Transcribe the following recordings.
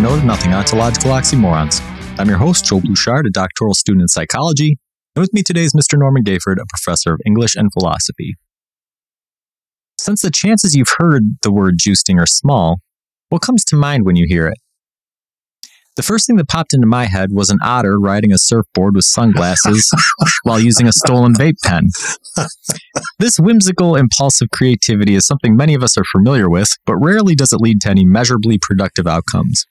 No Nothing Ontological Oxymorons. I'm your host, Joel Bouchard, a doctoral student in psychology. And with me today is Mr. Norman Gayford, a professor of English and philosophy. Since the chances you've heard the word jootsing are small, what comes to mind when you hear it? The first thing that popped into my head was an otter riding a surfboard with sunglasses while using a stolen vape pen. This whimsical, impulsive creativity is something many of us are familiar with, but rarely does it lead to any measurably productive outcomes.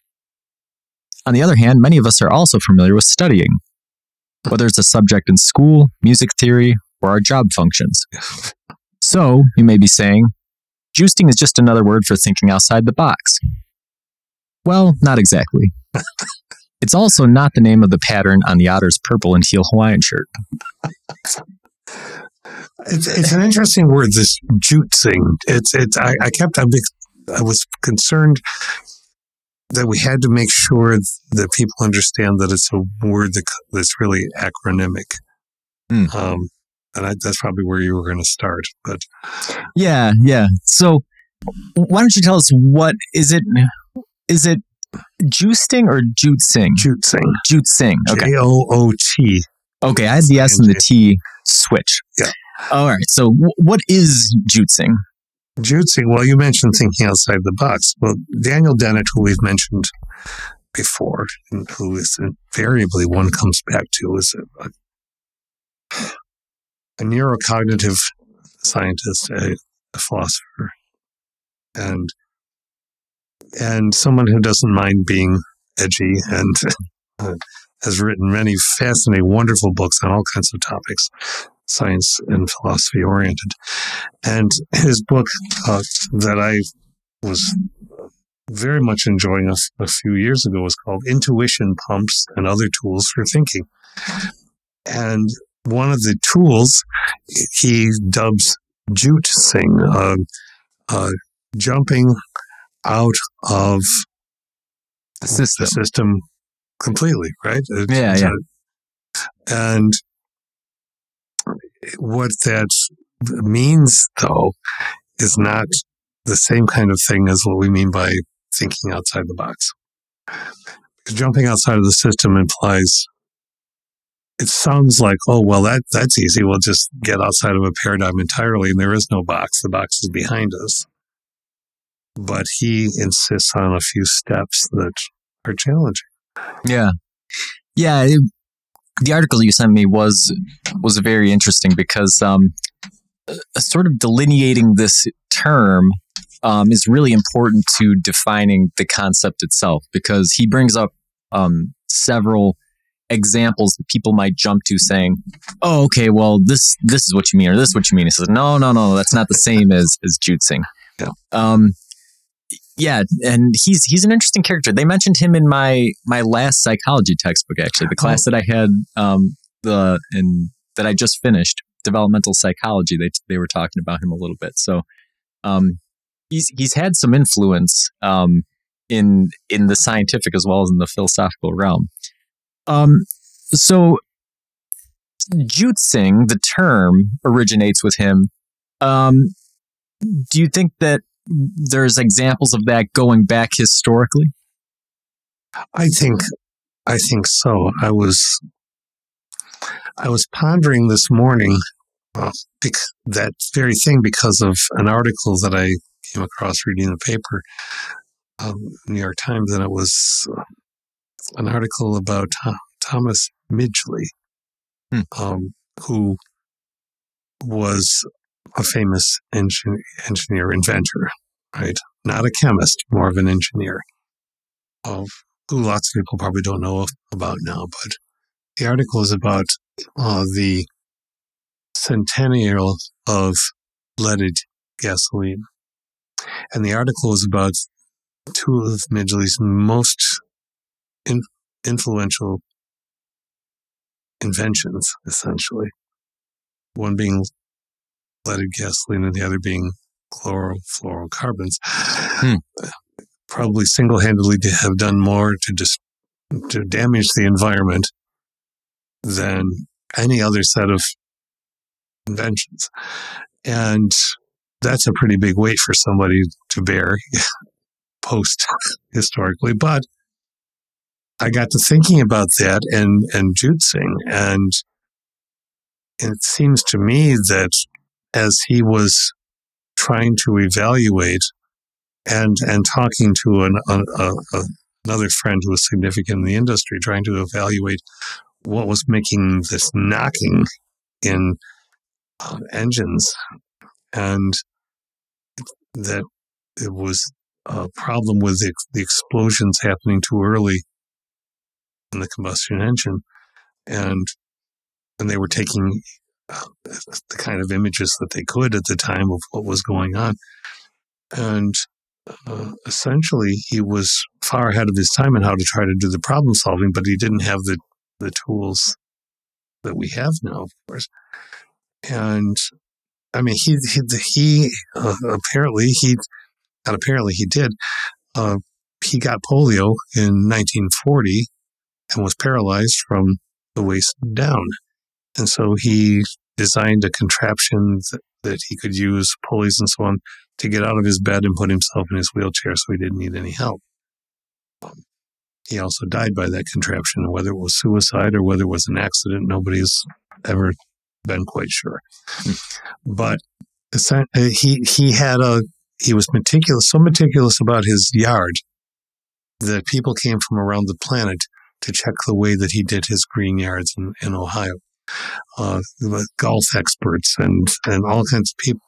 On the other hand, many of us are also familiar with studying, whether it's a subject in school, music theory, or our job functions. So, you may be saying, jootsing is just another word for thinking outside the box. Well, not exactly. it's also not the name of the pattern on the otter's purple and teal Hawaiian shirt. It's, it's an interesting word, this jootsing. It's it's. I, I kept. I, I was concerned that we had to make sure that people understand that it's a word that, that's really acronymic. Hmm. Um, and I, that's probably where you were going to start. But Yeah, yeah. So, why don't you tell us what is it? Is it juicing or juicing? juicing, Juicing. Okay. J O O T. Okay. I had the S and the T switch. Yeah. All right. So, w- what is jootsing? Jootsing. Well, you mentioned thinking outside the box. Well, Daniel Dennett, who we've mentioned before, and who is invariably one comes back to, is a, a, a neurocognitive scientist, a, a philosopher, and and someone who doesn't mind being edgy and uh, has written many fascinating, wonderful books on all kinds of topics, science and philosophy oriented. And his book uh, that I was very much enjoying a few years ago was called Intuition Pumps and Other Tools for Thinking. And one of the tools he dubs jootsing, uh, uh, jumping out of The system. the system completely, right? It's- Yeah, yeah. a- and what that means, though, is not the same kind of thing as what we mean by thinking outside the box. Because jumping outside of the system implies it sounds like, oh well, that that's easy. We'll just get outside of a paradigm entirely, and there is no box. The box is behind us. But he insists on a few steps that are challenging. Yeah. Yeah. it- the article you sent me was was very interesting because um, uh, sort of delineating this term um, is really important to defining the concept itself because he brings up um, several examples that people might jump to saying, "Oh, okay, well this this is what you mean or this is what you mean." He says, "No, no, no, that's not the same as as jootsing." Yeah. Um, yeah, and he's he's an interesting character. They mentioned him in my my last psychology textbook, actually, the class that I had um, the in that I just finished, developmental psychology. They they were talking about him a little bit. So, um, he's he's had some influence um, in in the scientific as well as in the philosophical realm. Um, so, jootsing, the term originates with him. Um, do you think that there's examples of that going back historically? I think, I think so. I was, I was pondering this morning uh, that very thing because of an article that I came across reading the paper, um, New York Times, and it was uh, an article about Tho- Thomas Midgley, Hmm. um, who was a famous engin- engineer, inventor, right? Not a chemist, more of an engineer. Of who lots of people probably don't know about now, but the article is about uh, the centennial of leaded gasoline. And the article is about two of Midgley's most in, influential inventions, essentially. One being leaded gasoline and the other being chlorofluorocarbons. Hmm. Probably single handedly to have done more to just to damage the environment than any other set of inventions. And that's a pretty big weight for somebody to bear post historically, but I got to thinking about that and and jootsing, and it seems to me that as he was trying to evaluate and and talking to an, a, a, another friend who was significant in the industry, trying to evaluate what was making this knocking in uh, engines, and that it was a problem with the, the explosions happening too early in the combustion engine, and and they were taking the kind of images that they could at the time of what was going on, and uh, essentially he was far ahead of his time in how to try to do the problem solving, but he didn't have the the tools that we have now, of course. And I mean, he he, he uh, apparently he not apparently he did. Uh, he got polio in 1940 and was paralyzed from the waist down. And so he designed a contraption that, that he could use pulleys and so on to get out of his bed and put himself in his wheelchair so he didn't need any help. Um, he also died by that contraption. Whether it was suicide or whether it was an accident, nobody's ever been quite sure. Hmm. But uh, he he had a he was meticulous, so meticulous about his yard that people came from around the planet to check the way that he did his green yards in, in Ohio. Uh, golf experts and and all kinds of people.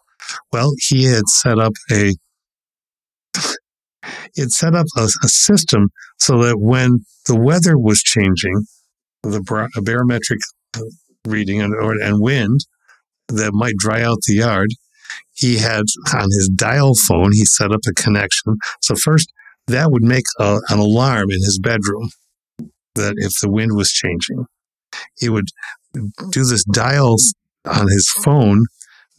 Well, he had set up a had set up a, a system so that when the weather was changing, the barometric reading and, or, and wind that might dry out the yard, he had on his dial phone, he set up a connection. So first, that would make a, an alarm in his bedroom that if the wind was changing, he would mm. do this dial on his phone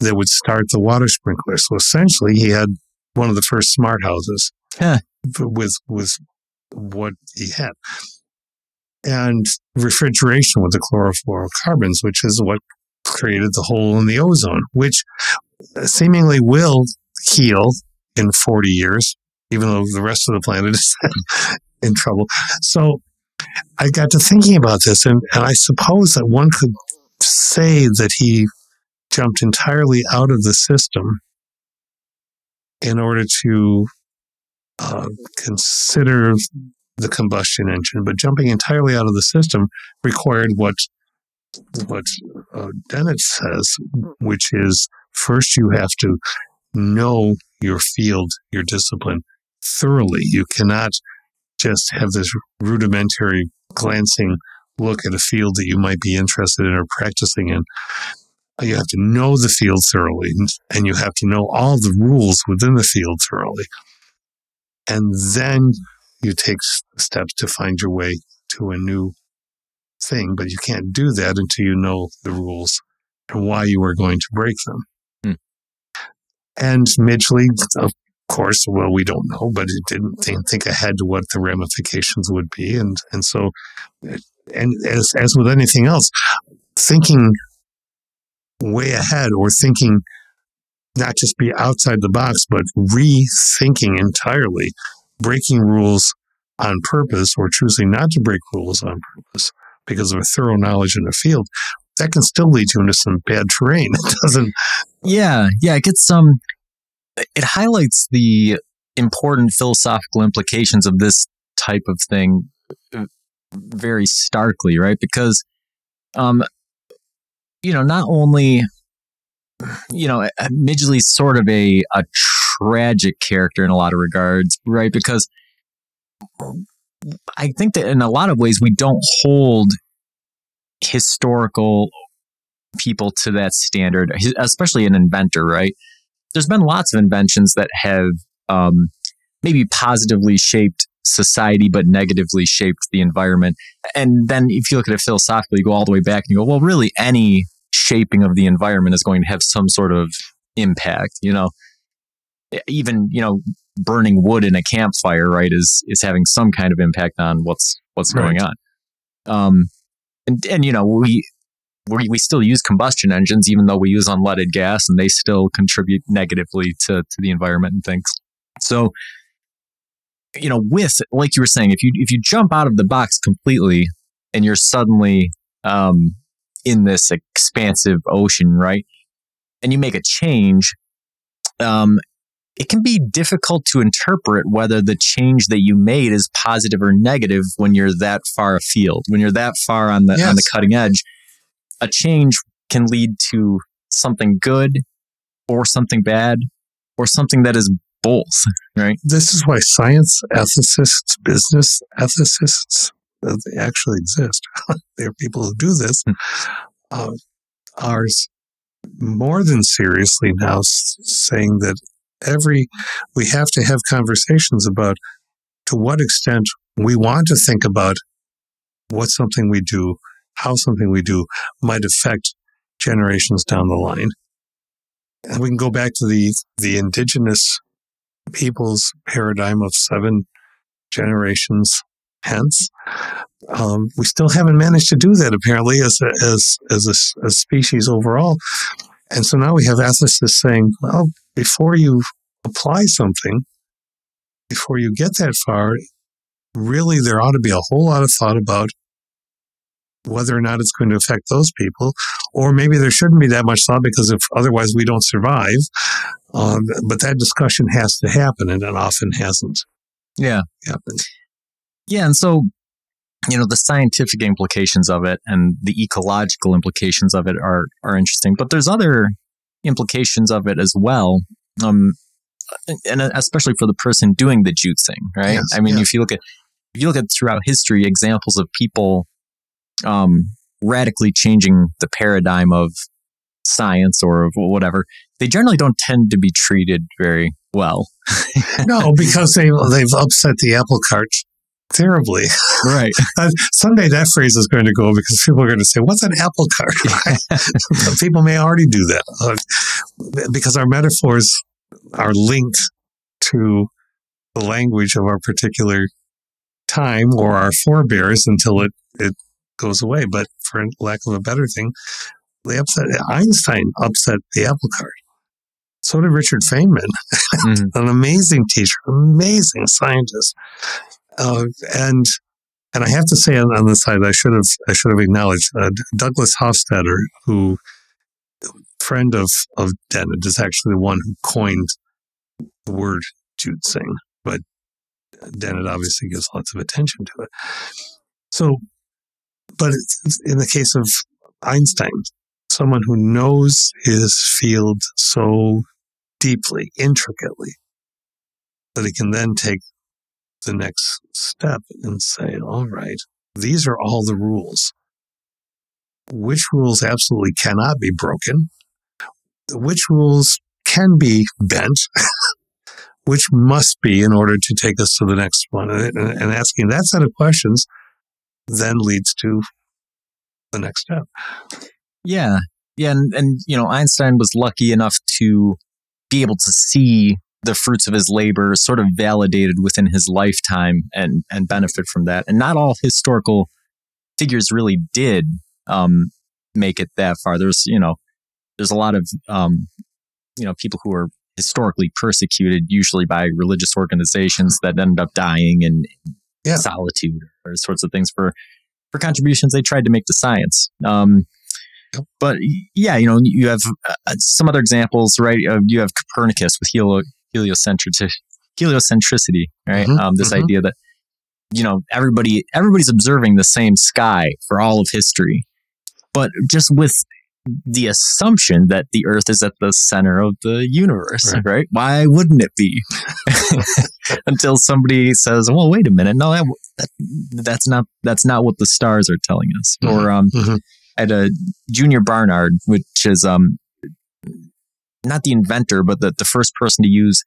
that would start the water sprinkler. So essentially, he had one of the first smart houses huh. with with what he had, and refrigeration with the chlorofluorocarbons, which is what created the hole in the ozone, which seemingly will heal in 40 years, even though the rest of the planet is in trouble. So I got to thinking about this, and, and I suppose that one could say that he jumped entirely out of the system in order to uh, consider the combustion engine, but jumping entirely out of the system required what what uh, Dennett says, which is first you have to know your field, your discipline thoroughly. You cannot just have this rudimentary glancing look at a field that you might be interested in or practicing in. You have to know the field thoroughly and you have to know all the rules within the field thoroughly. And then you take steps to find your way to a new thing, but you can't do that until you know the rules and why you are going to break them. Hmm. And Midgley, of course, well, we don't know, but it didn't think, think ahead to what the ramifications would be. And, and so, uh, and as, as with anything else, thinking way ahead or thinking not just be outside the box, but rethinking entirely, breaking rules on purpose or choosing not to break rules on purpose because of a thorough knowledge in the field, that can still lead you into some bad terrain. It doesn't. Yeah, yeah, it gets some. It highlights the important philosophical implications of this type of thing uh, very starkly, right? Because, um, you know, not only, you know, Midgley's sort of a a tragic character in a lot of regards, right? Because I think that in a lot of ways we don't hold historical people to that standard, especially an inventor, right? There's been lots of inventions that have um, maybe positively shaped society, but negatively shaped the environment. And then if you look at it philosophically, you go all the way back and you go, well, really, any shaping of the environment is going to have some sort of impact, you know? Even, you know, burning wood in a campfire, right, is is having some kind of impact on what's what's right. going on. Um, and and you know we we we still use combustion engines, even though we use unleaded gas, and they still contribute negatively to to the environment and things. So you know, with like you were saying, if you if you jump out of the box completely and you're suddenly um, in this expansive ocean, right? And you make a change, um, it can be difficult to interpret whether the change that you made is positive or negative when you're that far afield. When you're that far on the Yes. on the cutting edge, a change can lead to something good or something bad or something that is both, right? This is why science ethicists, business ethicists, uh, they actually exist. there are people who do this. Uh, are more than seriously now saying that every we have to have conversations about to what extent we want to think about what something we do, how something we do might affect generations down the line. And we can go back to the the indigenous people's paradigm of seven generations hence. Um, we still haven't managed to do that apparently as a, as as a, a species overall. And so now we have ethicists saying, well, before you apply something, before you get that far, really there ought to be a whole lot of thought about whether or not it's going to affect those people, or maybe there shouldn't be that much thought because if otherwise we don't survive. Um, but that discussion has to happen, and it often hasn't Yeah. happened. Yeah, and so you know the scientific implications of it and the ecological implications of it are are interesting, but there's other implications of it as well. Um, and especially for the person doing the jootsing, right? Yes, I mean, yes. if you look at if you look at throughout history examples of people um, radically changing the paradigm of science or of whatever, they generally don't tend to be treated very well. No, because they they've upset the apple cart terribly. Right. Uh, someday that phrase is going to go because people are going to say, "What's an apple cart?" People may already do that uh, because our metaphors are linked to the language of our particular time or our forebears until it it goes away. But for lack of a better thing, they upset Einstein upset the apple cart. So did Richard Feynman Mhm. an amazing teacher, amazing scientist, uh, and and I have to say on, on the side, I should have I should have acknowledged uh, Douglas Hofstadter, who friend of of Dennett, is actually the one who coined the word jootsing, but Dennett obviously gives lots of attention to it. So, but in the case of Einstein, someone who knows his field so deeply, intricately, that he can then take the next step and say, all right, these are all the rules. Which rules absolutely cannot be broken? Which rules can be bent? Which must be in order to take us to the next one? And, asking that set of questions then leads to the next step. Yeah. Yeah. And, and, you know, Einstein was lucky enough to be able to see the fruits of his labor sort of validated within his lifetime and, and benefit from that. And not all historical figures really did um, make it that far. There's, you know, there's a lot of, um, you know, people who are historically persecuted, usually by religious organizations that end up dying in Yeah. solitude or sorts of things for, for contributions they tried to make to science. Um, but yeah, you know, you have uh, some other examples, right? Uh, you have Copernicus with helio- heliocentricity, heliocentricity, right? Mhm, Um, this mhm. idea that you know everybody everybody's observing the same sky for all of history, but just with the assumption that the Earth is at the center of the universe, Right. right? Why wouldn't it be? Until somebody says, "Well, wait a minute, no, that, that that's not that's not what the stars are telling us." Mhm, Or um, mhm. at a Junior Barnard, which is um not the inventor, but the, the first person to use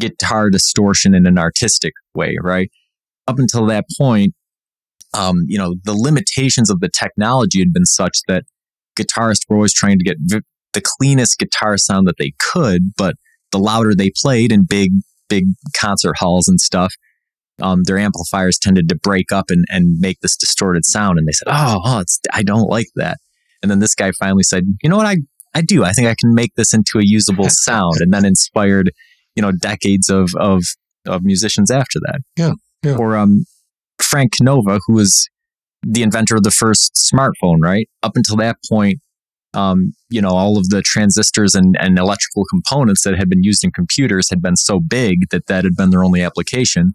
guitar distortion in an artistic way, right? Up until that point, um, you know, the limitations of the technology had been such that guitarists were always trying to get vi- the cleanest guitar sound that they could, but the louder they played in big, big concert halls and stuff, um, their amplifiers tended to break up and, and make this distorted sound. And they said, oh, oh, it's, I don't like that. And then this guy finally said, you know what? I, I do. I think I can make this into a usable sound. And then inspired, you know, decades of, of of musicians after that. Yeah, yeah. Or um, Frank Canova, who was the inventor of the first smartphone, right? Up until that point, um, you know, all of the transistors and, and electrical components that had been used in computers had been so big that that had been their only application.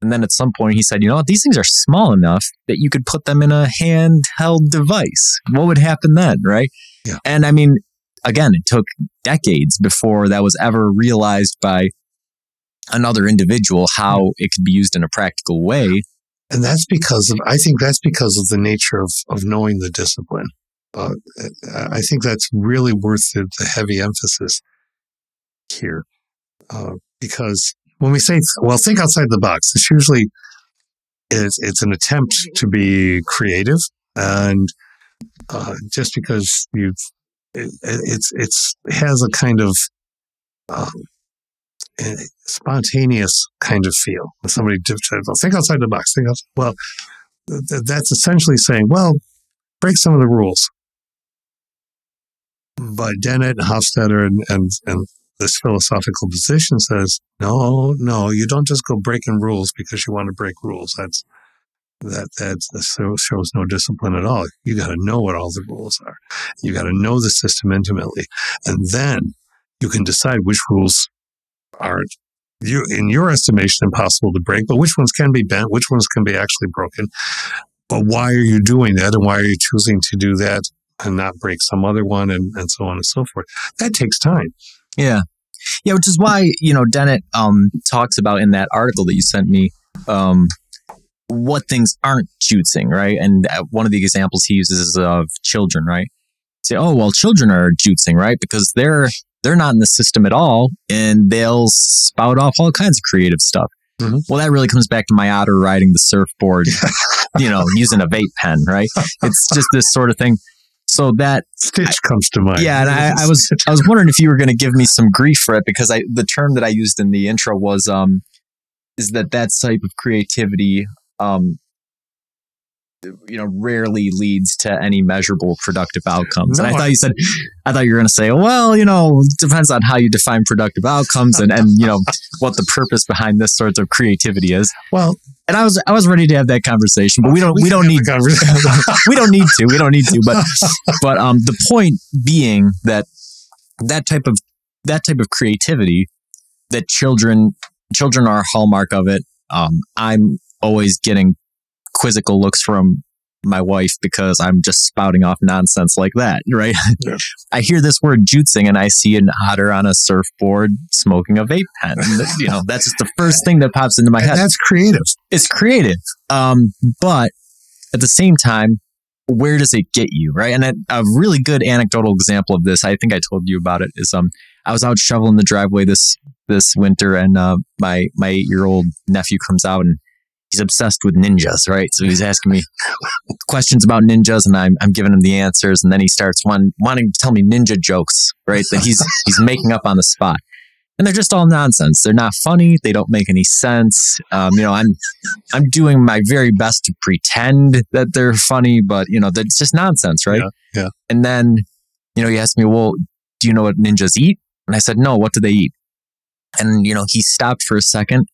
And then at some point he said, you know what, these things are small enough that you could put them in a handheld device. What would happen then, right? Yeah. And I mean, again, it took decades before that was ever realized by another individual how it could be used in a practical way. And that's because of, I think that's because of the nature of, of knowing the discipline. Uh, I think that's really worth the, the heavy emphasis here. Uh, because when we say, well, think outside the box, it's usually, it's, it's an attempt to be creative. And uh, just because you've, it, it's, it's, has a kind of, um, spontaneous kind of feel. Somebody think outside the box, think outside. Well, th- that's essentially saying, well, break some of the rules. But Dennett, Hofstadter, and, and, and this philosophical position says, no, no, you don't just go breaking rules because you want to break rules. That's that that, shows no discipline at all. You got to know what all the rules are. You got to know the system intimately, and then you can decide which rules are you in your estimation impossible to break, but which ones can be bent, which ones can be actually broken. But why are you doing that, and why are you choosing to do that and not break some other one, and, and so on and so forth? That takes time. Yeah. Yeah, which is why, you know, Dennett um, talks about in that article that you sent me um, what things aren't jootsing, right? And one of the examples he uses is of children, right? Say, oh, well, children are jootsing, right? Because they're they're not in the system at all, and they'll spout off all kinds of creative stuff. Mm-hmm. Well, that really comes back to my otter riding the surfboard, you know, using a vape pen, right? It's just this sort of thing. So that Stitch comes to mind. Yeah, and I, I, was I was wondering if you were going to give me some grief for it because I the term that I used in the intro was um is that that type of creativity um you know rarely leads to any measurable productive outcomes. No, and I thought you said I thought you were going to say, well, you know, it depends on how you define productive outcomes and and you know what the purpose behind this sort of creativity is. Well, and I was I was ready to have that conversation, but we don't we, we don't need we don't need to we don't need to. But but um the point being that that type of that type of creativity that children children are a hallmark of it. Um, I'm always getting quizzical looks from my wife because I'm just spouting off nonsense like that, right? Yeah. I hear this word jootsing and I see an otter on a surfboard smoking a vape pen. you know, that's just the first thing that pops into my and head. That's creative. It's creative. Um, but at the same time, where does it get you, right? And a, a really good anecdotal example of this, I think I told you about it, is um, I was out shoveling the driveway this this winter, and uh, my my eight year old nephew comes out and he's obsessed with ninjas, right? So he's asking me questions about ninjas, and I'm, I'm giving him the answers, and then he starts one, wanting to tell me ninja jokes, right? That he's he's making up on the spot, and they're just all nonsense. They're not funny. They don't make any sense. Um, you know, I'm I'm doing my very best to pretend that they're funny, but you know, that's just nonsense, right? Yeah. yeah. And then, you know, he asked me, "Well, do you know what ninjas eat?" And I said, "No. What do they eat?" And you know, he stopped for a second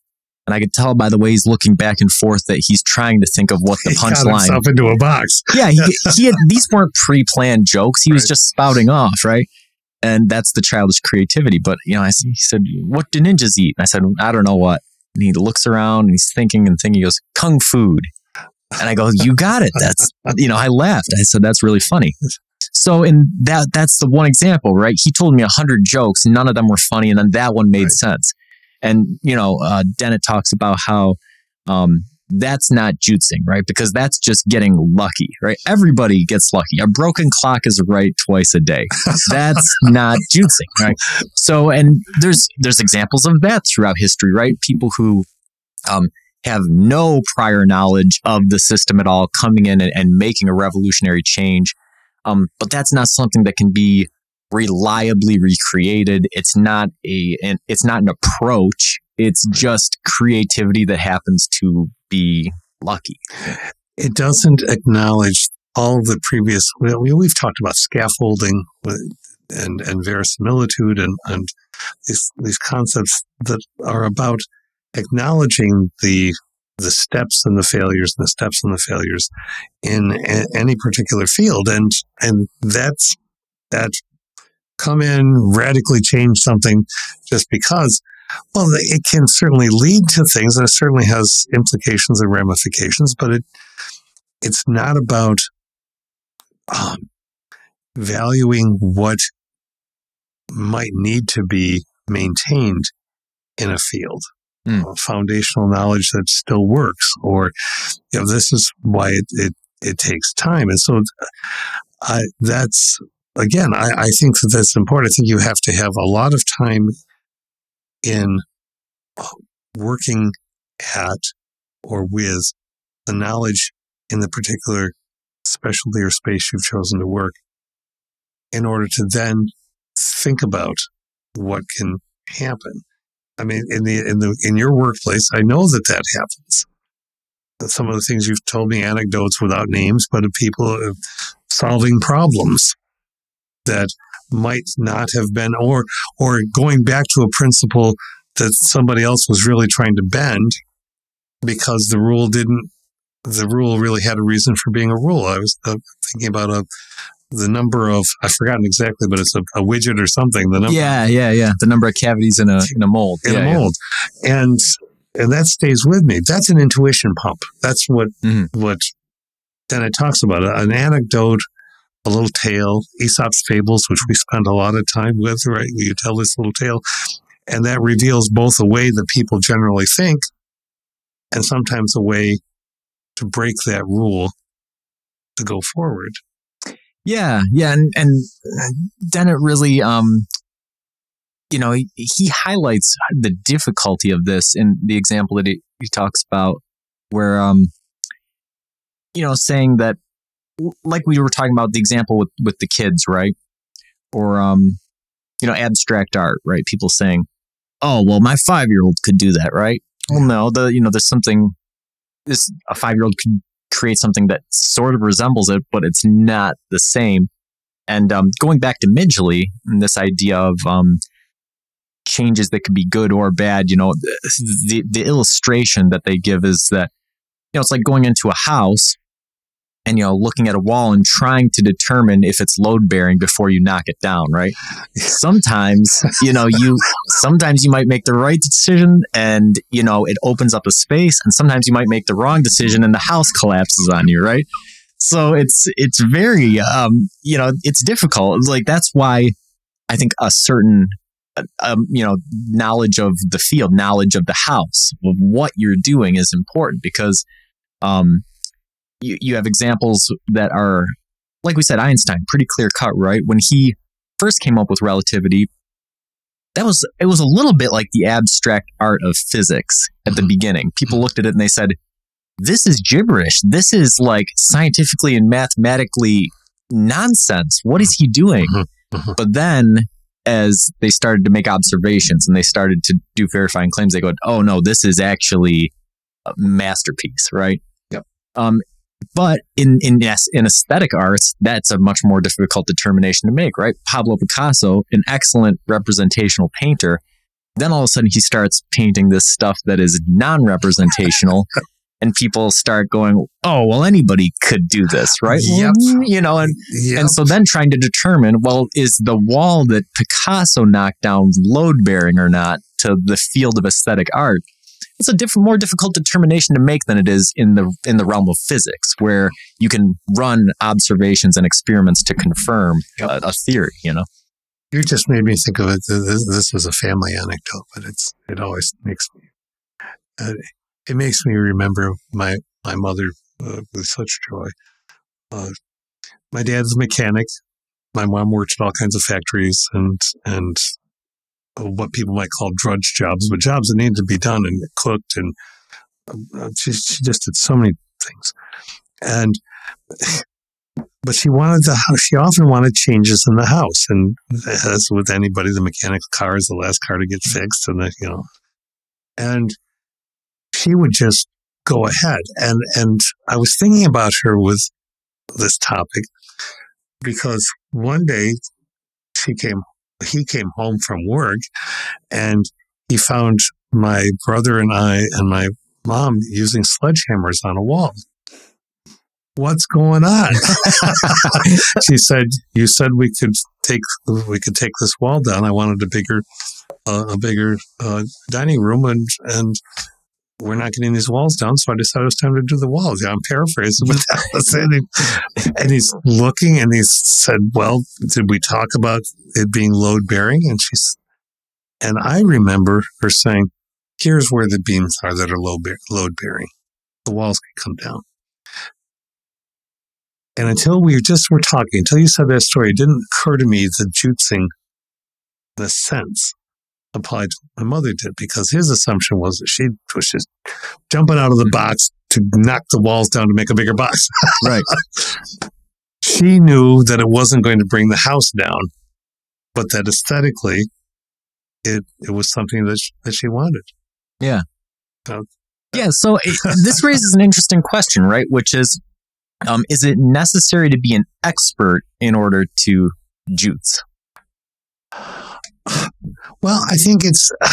and I could tell by the way he's looking back and forth that he's trying to think of what the punchline. himself into a box. yeah, he, he had, these weren't pre-planned jokes. He was just spouting off, right? And that's the childish creativity. But you know, I, he said, "What do ninjas eat?" And I said, "I don't know what." And he looks around and he's thinking and thinking. He goes, "Kung food." And I go, "You got it." That's you know, I laughed. I said, "That's really funny." So, in that, that's the one example, right? He told me a hundred jokes, none of them were funny, and then that one made right. sense. And, you know, uh, Dennett talks about how um, that's not jootsing, right? Because that's just getting lucky, right? Everybody gets lucky. A broken clock is right twice a day. That's not jootsing, right? So, and there's there's examples of that throughout history, right? People who um, have no prior knowledge of the system at all, coming in and, and making a revolutionary change. Um, but that's not something that can be reliably recreated. It's not a an, it's not an approach. It's just creativity that happens to be lucky. It doesn't acknowledge all the previous. We, we've talked about scaffolding and and verisimilitude and and these these concepts that are about acknowledging the the steps and the failures and the steps and the failures in a, any particular field and and that's that come in radically change something just because well it can certainly lead to things and it certainly has implications and ramifications but it it's not about um, valuing what might need to be maintained in a field mm. uh, foundational knowledge that still works or you know this is why it it, it takes time and so I, that's again I, I think that that's important i think you have to have a lot of time in uh, working at or with the knowledge in the particular specialty or space you've chosen to work in order to then think about what can happen. I mean, in the in the in your workplace, I know that that happens. Some of the things you've told me, anecdotes without names, but of people solving problems that might not have been, or or going back to a principle that somebody else was really trying to bend because the rule didn't. The rule really had a reason for being a rule. I was uh, thinking about a the number of I've forgotten exactly, but it's a, a, widget or something. The number, yeah, yeah, yeah. The number of cavities in a in a mold, in yeah, a mold, yeah. and and that stays with me. That's an intuition pump. That's what mm-hmm. what. Dennett talks about it, an anecdote, a little tale, Aesop's fables, which we spend a lot of time with. Right, you tell this little tale, and that reveals both a way that people generally think, and sometimes a way to break that rule to go forward. Yeah, yeah, and and Dennett really, um, you know, he, he highlights the difficulty of this in the example that he, he talks about, where, um, you know, saying that, like we were talking about the example with with the kids, right, or um, you know, abstract art, right? People saying, "Oh, well, my five year old could do that," right? Well, no, the you know, there's something this a five year old could create something that sort of resembles it, but it's not the same. And um, going back to Midgley and this idea of um, changes that could be good or bad, you know, the, the illustration that they give is that, you know, it's like going into a house and you know looking at a wall and trying to determine if it's load bearing before you knock it down right? Sometimes you know you sometimes you might make the right decision and you know it opens up a space and sometimes you might make the wrong decision and the house collapses on you right? So it's it's very um you know it's difficult. It's like that's why i think a certain um, you know knowledge of the field knowledge of the house of what you're doing is important because um you, you have examples that are, like we said, Einstein, pretty clear cut, right? When he first came up with relativity, that was it was a little bit like the abstract art of physics at the mm-hmm. beginning. People looked at it and they said, "This is gibberish. This is like scientifically and mathematically nonsense. What is he doing?" Mm-hmm. Mm-hmm. but then as they started to make observations and they started to do verifying claims, they go, "Oh no, this is actually a masterpiece, right?" Yep. Um, but in in yes, in aesthetic arts, that's a much more difficult determination to make, right? Pablo Picasso, an excellent representational painter, then all of a sudden he starts painting this stuff that is non-representational. and people start going, "Oh, well, anybody could do this, right?" Yep. Mm, you know, and yep. and so then trying to determine, well, is the wall that Picasso knocked down load bearing or not to the field of aesthetic art? It's a different, more difficult determination to make than it is in the in the realm of physics, where you can run observations and experiments to confirm a, a theory. You know, you just made me think of it. This, this is a family anecdote, but it's it always makes me uh, it makes me remember my my mother uh, with such joy. Uh, my dad's a mechanic. My mom worked at all kinds of factories and and what people might call drudge jobs, but jobs that needed to be done and cooked. And uh, she, she just did so many things. And, but she wanted the house, she often wanted changes in the house. And as with anybody, the mechanical car is the last car to get fixed. And, the, you know, and she would just go ahead. And, and I was thinking about her with this topic because one day she came he came home from work and he found my brother and I and my mom using sledgehammers on a wall. What's going on? she said, "You said we could take we could take this wall down. I wanted a bigger uh, a bigger uh, dining room, and and we're not getting these walls down. So I decided it was time to do the walls. Yeah, I'm paraphrasing, but that was it. And he's looking, and he said, "Well, did we talk about it being load bearing?" And she's and I remember her saying, "Here's where the beams are that are load load bearing. The walls can come down." And until we just were talking, until you said that story, it didn't occur to me that jootsing, the sense, applied to what my mother did, because his assumption was that she was just jumping out of the box to knock the walls down to make a bigger box. Right. she knew that it wasn't going to bring the house down, but that aesthetically, it it was something that she, that she wanted. Yeah. So- yeah. So it, this raises an interesting question, right? Which is, um, is it necessary to be an expert in order to joots? Well, I think it's.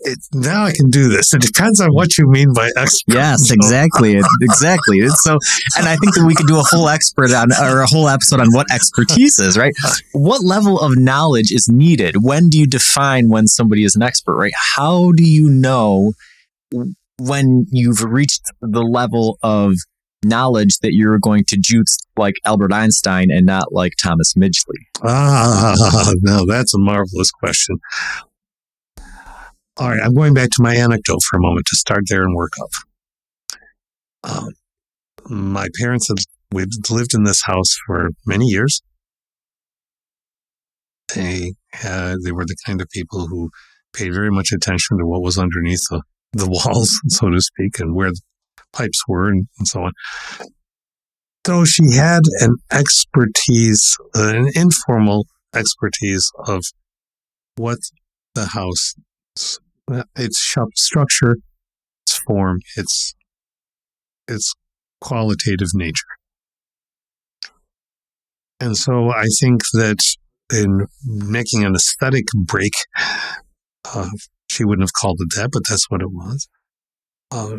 It, now I can do this. It depends on what you mean by expert. Yes, exactly, It- exactly. It's so, and I think that we could do a whole expert on or a whole episode on what expertise is, right? What level of knowledge is needed? When do you define when somebody is an expert, right? How do you know when you've reached the level of knowledge that you're going to joots like Albert Einstein and not like Thomas Midgley? Ah, no, that's a marvelous question. All right, I'm going back to my anecdote for a moment to start there and work up. Um, my parents had we'd lived in this house for many years. They had, they were the kind of people who paid very much attention to what was underneath the, the walls, so to speak, and where pipes were and, and so on. So she had an expertise, an informal expertise of what the house, its shop structure, its form, its its qualitative nature. And so I think that in making an aesthetic break, uh, she wouldn't have called it that, but that's what it was. Uh,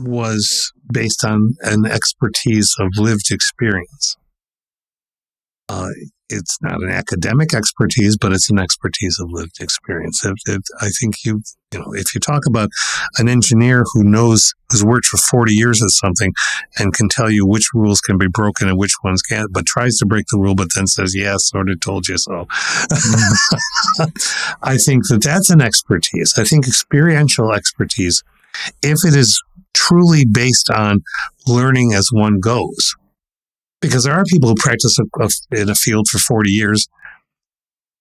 was based on an expertise of lived experience. Uh, it's not an academic expertise, but it's an expertise of lived experience. It, it, I think you, you know, if you talk about an engineer who knows, who's worked for 40 years at something and can tell you which rules can be broken and which ones can't, but tries to break the rule, but then says, yes, sort of told you so. I think that that's an expertise. I think experiential expertise, if it is truly based on learning as one goes, because there are people who practice a, a, in a field for 40 years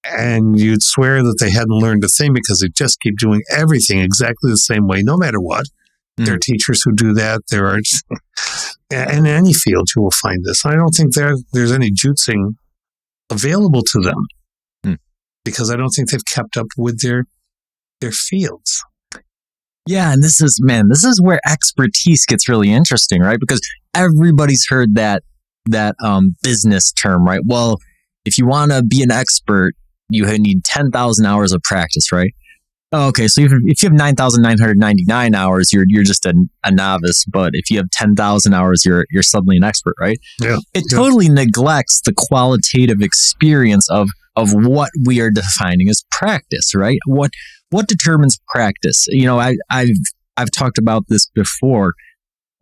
and you'd swear that they hadn't learned a thing because they just keep doing everything exactly the same way, no matter what. Mm. There are teachers who do that. There are, in any field, you will find this. I don't think there, there's any jootsing available to them Mm. because I don't think they've kept up with their their fields. Yeah, and this is man, this is where expertise gets really interesting, right? Because everybody's heard that that um, business term, right? Well, if you want to be an expert, you need ten thousand hours of practice, right? Oh, okay, so if, if you have nine thousand nine hundred ninety nine hours, you're you're just a, a novice. But if you have ten thousand hours, you're you're suddenly an expert, right? Yeah, It yeah. totally neglects the qualitative experience of of what we are defining as practice, right? What what determines practice? You know, I I've I've talked about this before.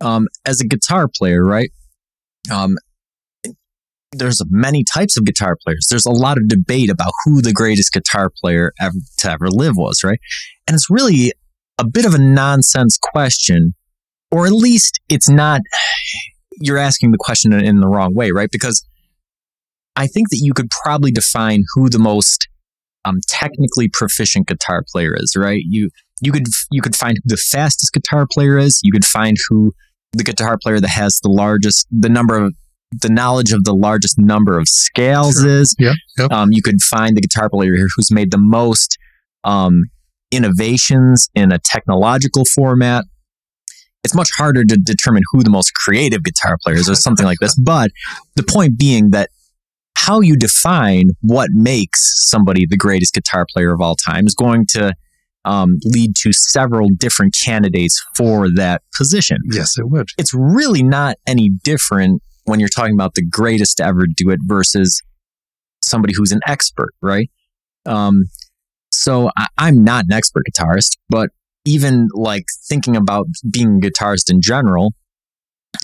Um, as a guitar player, right? Um, there's many types of guitar players. There's a lot of debate about who the greatest guitar player ever to ever live was, right? And it's really a bit of a nonsense question, or at least it's not. You're asking the question in, in the wrong way, right? Because I think that you could probably define who the most um, technically proficient guitar player is, right? You you could you could find who the fastest guitar player is. You could find who the guitar player that has the largest the number of the knowledge of the largest number of scales Sure. is. Yep, yep. Um, you could find the guitar player here who's made the most um, innovations in a technological format. It's much harder to determine who the most creative guitar player is or something like this. But the point being that how you define what makes somebody the greatest guitar player of all time is going to um, lead to several different candidates for that position. Yes, it would. It's really not any different when you're talking about the greatest to ever do it versus somebody who's an expert, right? Um, so I, I'm not an expert guitarist, but even like thinking about being a guitarist in general,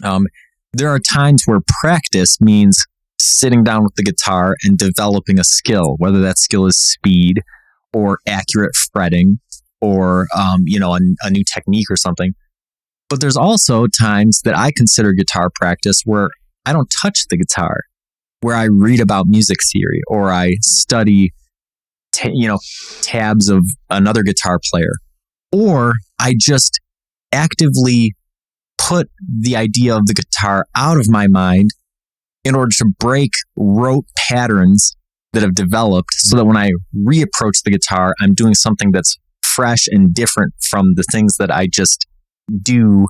um, there are times where practice means sitting down with the guitar and developing a skill, whether that skill is speed or accurate fretting or um, you know a, a new technique or something. But there's also times that I consider guitar practice where I don't touch the guitar, where I read about music theory or I study, ta- you know, tabs of another guitar player, or I just actively put the idea of the guitar out of my mind in order to break rote patterns that have developed so that when I reapproach the guitar, I'm doing something that's fresh and different from the things that I just do.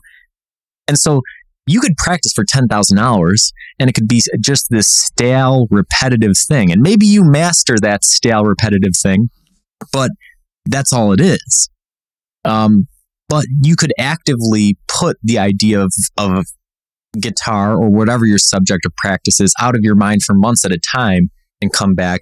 And so you could practice for 10,000 hours and it could be just this stale, repetitive thing. And maybe you master that stale, repetitive thing, but that's all it is. Um, but you could actively put the idea of, of guitar or whatever your subject of practice is out of your mind for months at a time and come back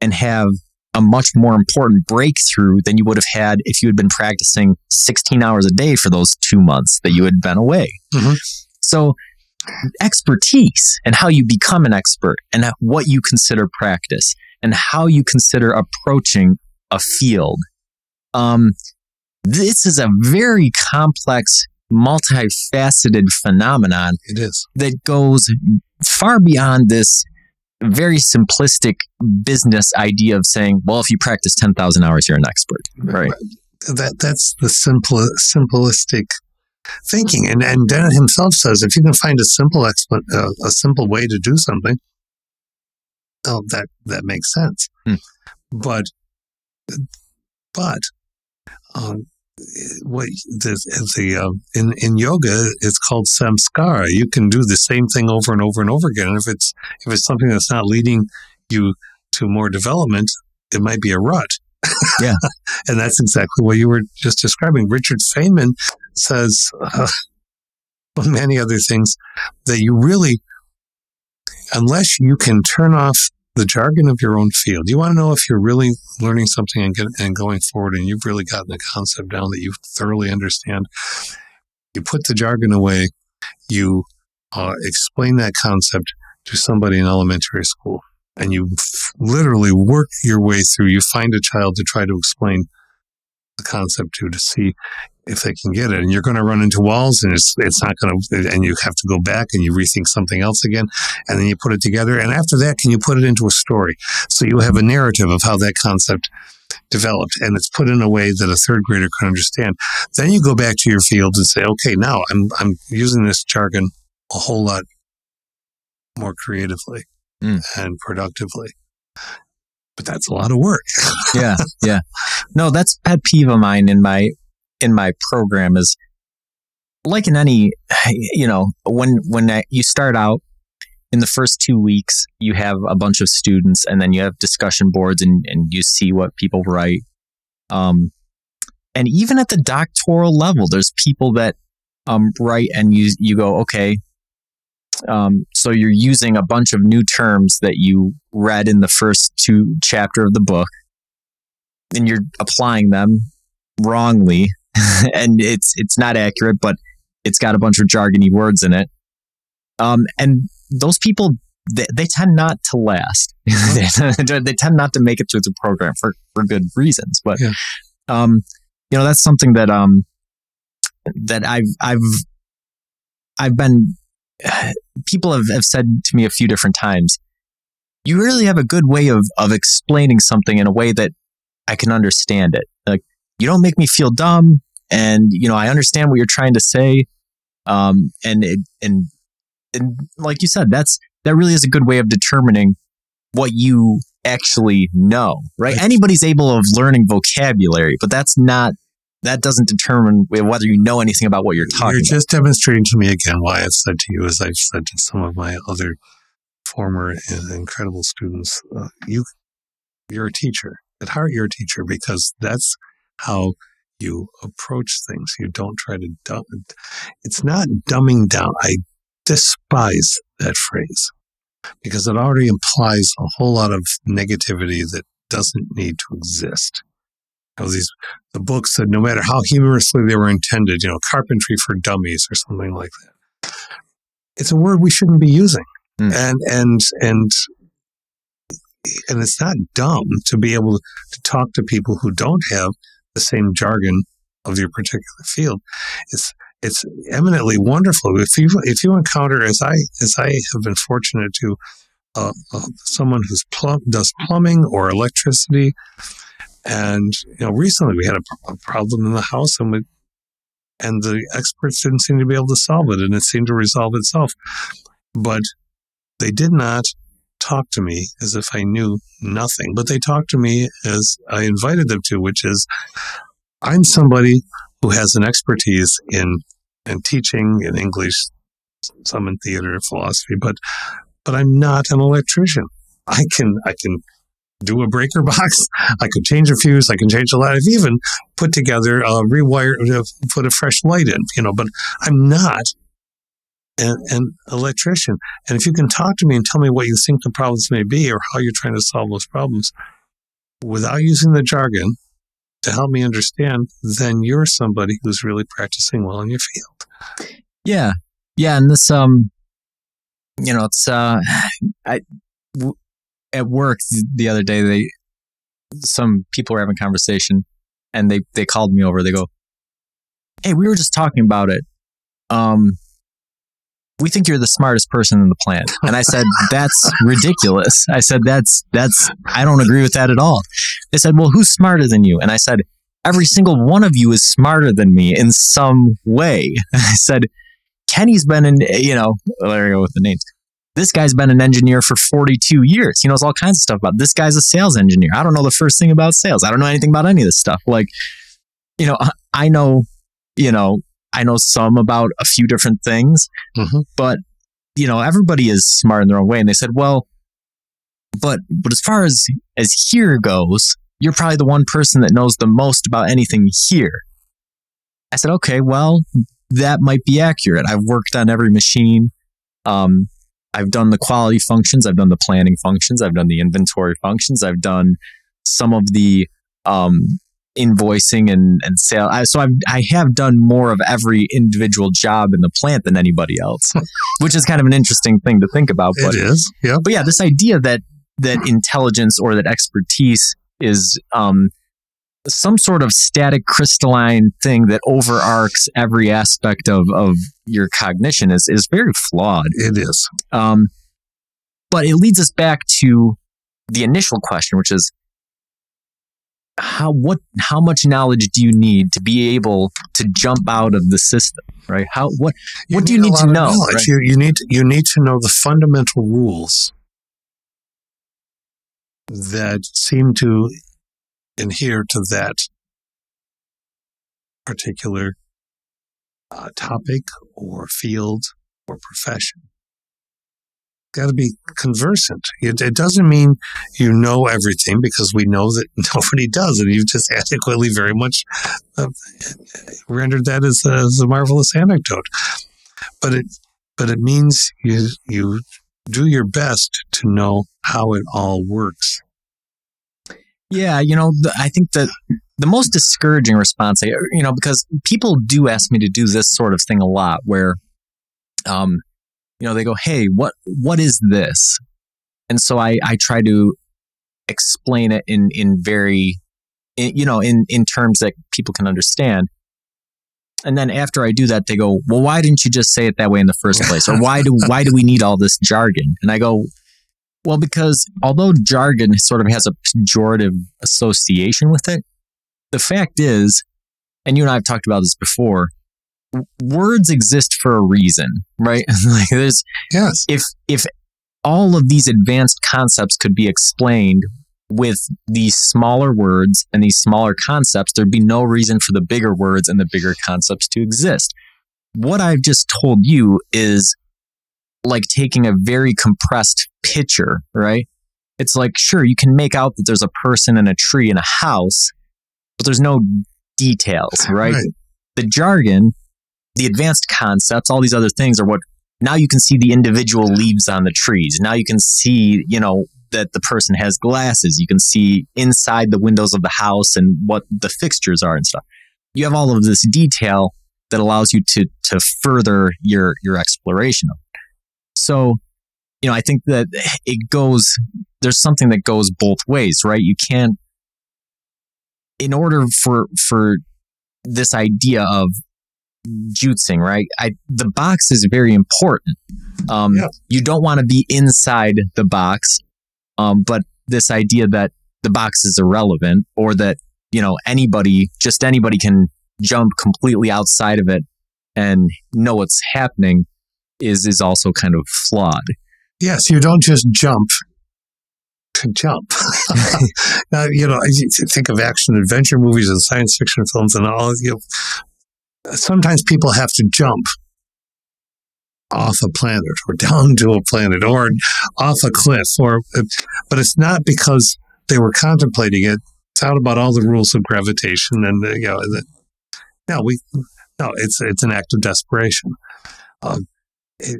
and have a much more important breakthrough than you would have had if you had been practicing 16 hours a day for those two months that you had been away. Mhm. So, expertise and how you become an expert and what you consider practice and how you consider approaching a field. Um, this is a very complex, multifaceted phenomenon It is. that goes far beyond this very simplistic business idea of saying, well, if you practice 10,000 hours, you're an expert. Right. That that's the simple simplistic thinking. And and Dennett himself says if you can find a simple expl- uh, a simple way to do something, oh, that that makes sense. Hmm. But but um, what the the um, in in yoga it's called samskara. You can do the same thing over and over and over again. And if it's if it's something that's not leading you to more development, it might be a rut. Yeah. and that's exactly what you were just describing. Richard Feynman says, uh, many other things, that you really, unless you can turn off the jargon of your own field, you want to know if you're really learning something and, get, and going forward and you've really gotten the concept down that you thoroughly understand. You put the jargon away, you uh, explain that concept to somebody in elementary school, and you f- literally work your way through. You find a child to try to explain the concept to to see if they can get it. And you're going to run into walls, and it's it's not going to. And you have to go back and you rethink something else again, and then you put it together. And after that, can you put it into a story? So you have a narrative of how that concept developed, and it's put in a way that a third grader can understand. Then you go back to your field and say, okay, now I'm I'm using this jargon a whole lot more creatively Mm. and productively. But that's a lot of work. yeah, yeah. No, that's pet peeve of mine in my in my program is like in any, you know, when when I, you start out in the first two weeks, you have a bunch of students, and then you have discussion boards, and and you see what people write. Um, and even at the doctoral level, there's people that um write, and you you go, okay. Um, so you're using a bunch of new terms that you read in the first two chapter of the book, and you're applying them wrongly, and it's it's not accurate, but it's got a bunch of jargony words in it. Um, and those people they, they tend not to last. they, tend not to make it through the program for for good reasons. But Yeah. um, you know that's something that um that I've I've I've been people have, have said to me a few different times. You really have a good way of of explaining something in a way that I can understand it. Like you don't make me feel dumb, and you know I understand what you're trying to say. Um, and it, and and like you said, that's that really is a good way of determining what you actually know, right? Right. Anybody's able of learning vocabulary, but that's not that doesn't determine whether you know anything about what you're talking You're about. just demonstrating to me again why it's said to you, as I've said to some of my other former and incredible students. Uh, you, you're a teacher. At heart, you're a teacher because that's how you approach things. You don't try to dumb. It's not dumbing down. I despise that phrase because it already implies a whole lot of negativity that doesn't need to exist. You know, these the books said no matter how humorously they were intended, you know, carpentry for dummies or something like that. It's a word we shouldn't be using, Mm. and and and and it's not dumb to be able to talk to people who don't have the same jargon of your particular field. It's it's eminently wonderful if you if you encounter as I as I have been fortunate to uh, uh, someone who's plum does plumbing or electricity, and you know recently we had a, a problem in the house and we and the experts didn't seem to be able to solve it and it seemed to resolve itself, but they did not talk to me as if I knew nothing, but they talked to me as I invited them to, which is I'm somebody who has an expertise in in teaching in English, some in theater, philosophy, but but I'm not an electrician. I can I can do a breaker box. I could change a fuse. I can change a light. I've even put together, uh, rewire, uh, put a fresh light in. You know, but I'm not an, an electrician. And if you can talk to me and tell me what you think the problems may be or how you're trying to solve those problems without using the jargon to help me understand, then you're somebody who's really practicing well in your field. Yeah, yeah, and this um, you know, it's uh, I at work the other day they some people were having a conversation and they they called me over. They go, "Hey, we were just talking about it. Um, we think you're the smartest person in the planet." And I said, "That's ridiculous." I said, "That's that's I don't agree with that at all." They said, "Well, who's smarter than you?" And I said, "Every single one of you is smarter than me in some way." I said, "Kenny's been in, you know, there we go with the names." This guy's been an engineer for 42 years. He knows all kinds of stuff about. This guy's a sales engineer. I don't know the first thing about sales. I don't know anything about any of this stuff. Like, you know, I- I know, you know, I know some about a few different things, Mhm. but you know, everybody is smart in their own way. And they said, well, but but as far as as here goes, you're probably the one person that knows the most about anything here. I said, okay, well, that might be accurate. I've worked on every machine. Um, I've done the quality functions. I've done the planning functions. I've done the inventory functions. I've done some of the um, invoicing and, and sale. I, so I've, I have done more of every individual job in the plant than anybody else, which is kind of an interesting thing to think about. But, it is. Yep. but yeah, this idea that that intelligence or that expertise is um, some sort of static crystalline thing that overarcs every aspect of, of your cognition is is very flawed. It is. Um, but it leads us back to the initial question, which is how what how much knowledge do you need to be able to jump out of the system, right? How what what do you need to know, right? You, you need you need to know the fundamental rules that seem to adhere to that particular uh, topic or field or profession. Got to be conversant. It, it doesn't mean you know everything because we know that nobody does, and you've just adequately very much uh, rendered that as a, as a marvelous anecdote. But it but it means you you do your best to know how it all works. Yeah, you know, the, I think that the most discouraging response, I, you know, because people do ask me to do this sort of thing a lot, where, um, you know, they go, "Hey, what what is this?" And so I I try to explain it in in very, in, you know, in in terms that people can understand. And then after I do that, they go, "Well, why didn't you just say it that way in the first place? Or why do why do we need all this jargon?" And I go, well, because although jargon sort of has a pejorative association with it, the fact is, and you and I have talked about this before, words exist for a reason, right? like there's Yes. if if all of these advanced concepts could be explained with these smaller words and these smaller concepts, there'd be no reason for the bigger words and the bigger concepts to exist. What I've just told you is like taking a very compressed picture, right? It's like, sure, you can make out that there's a person and a tree and a house, but there's no details, right? Right. The jargon, the advanced concepts, all these other things are what now you can see the individual leaves on the trees. Now you can see, you know, that the person has glasses. You can see inside the windows of the house and what the fixtures are and stuff. You have all of this detail that allows you to to further your your exploration of. So, you know, I think that it goes there's something that goes both ways, right? You can't in order for for this idea of jootsing, right? I the box is very important. Um, Yeah. You don't want to be inside the box, um, but this idea that the box is irrelevant or that you know anybody, just anybody, can jump completely outside of it and know what's happening is is also kind of flawed. Yes, you don't just jump to jump. now, you know, think of action adventure movies and science fiction films and all. You know, sometimes people have to jump off a planet or down to a planet or off a cliff, or but it's not because they were contemplating it. It's out about all the rules of gravitation, and uh, you know, the, no, we no, it's it's an act of desperation. Um,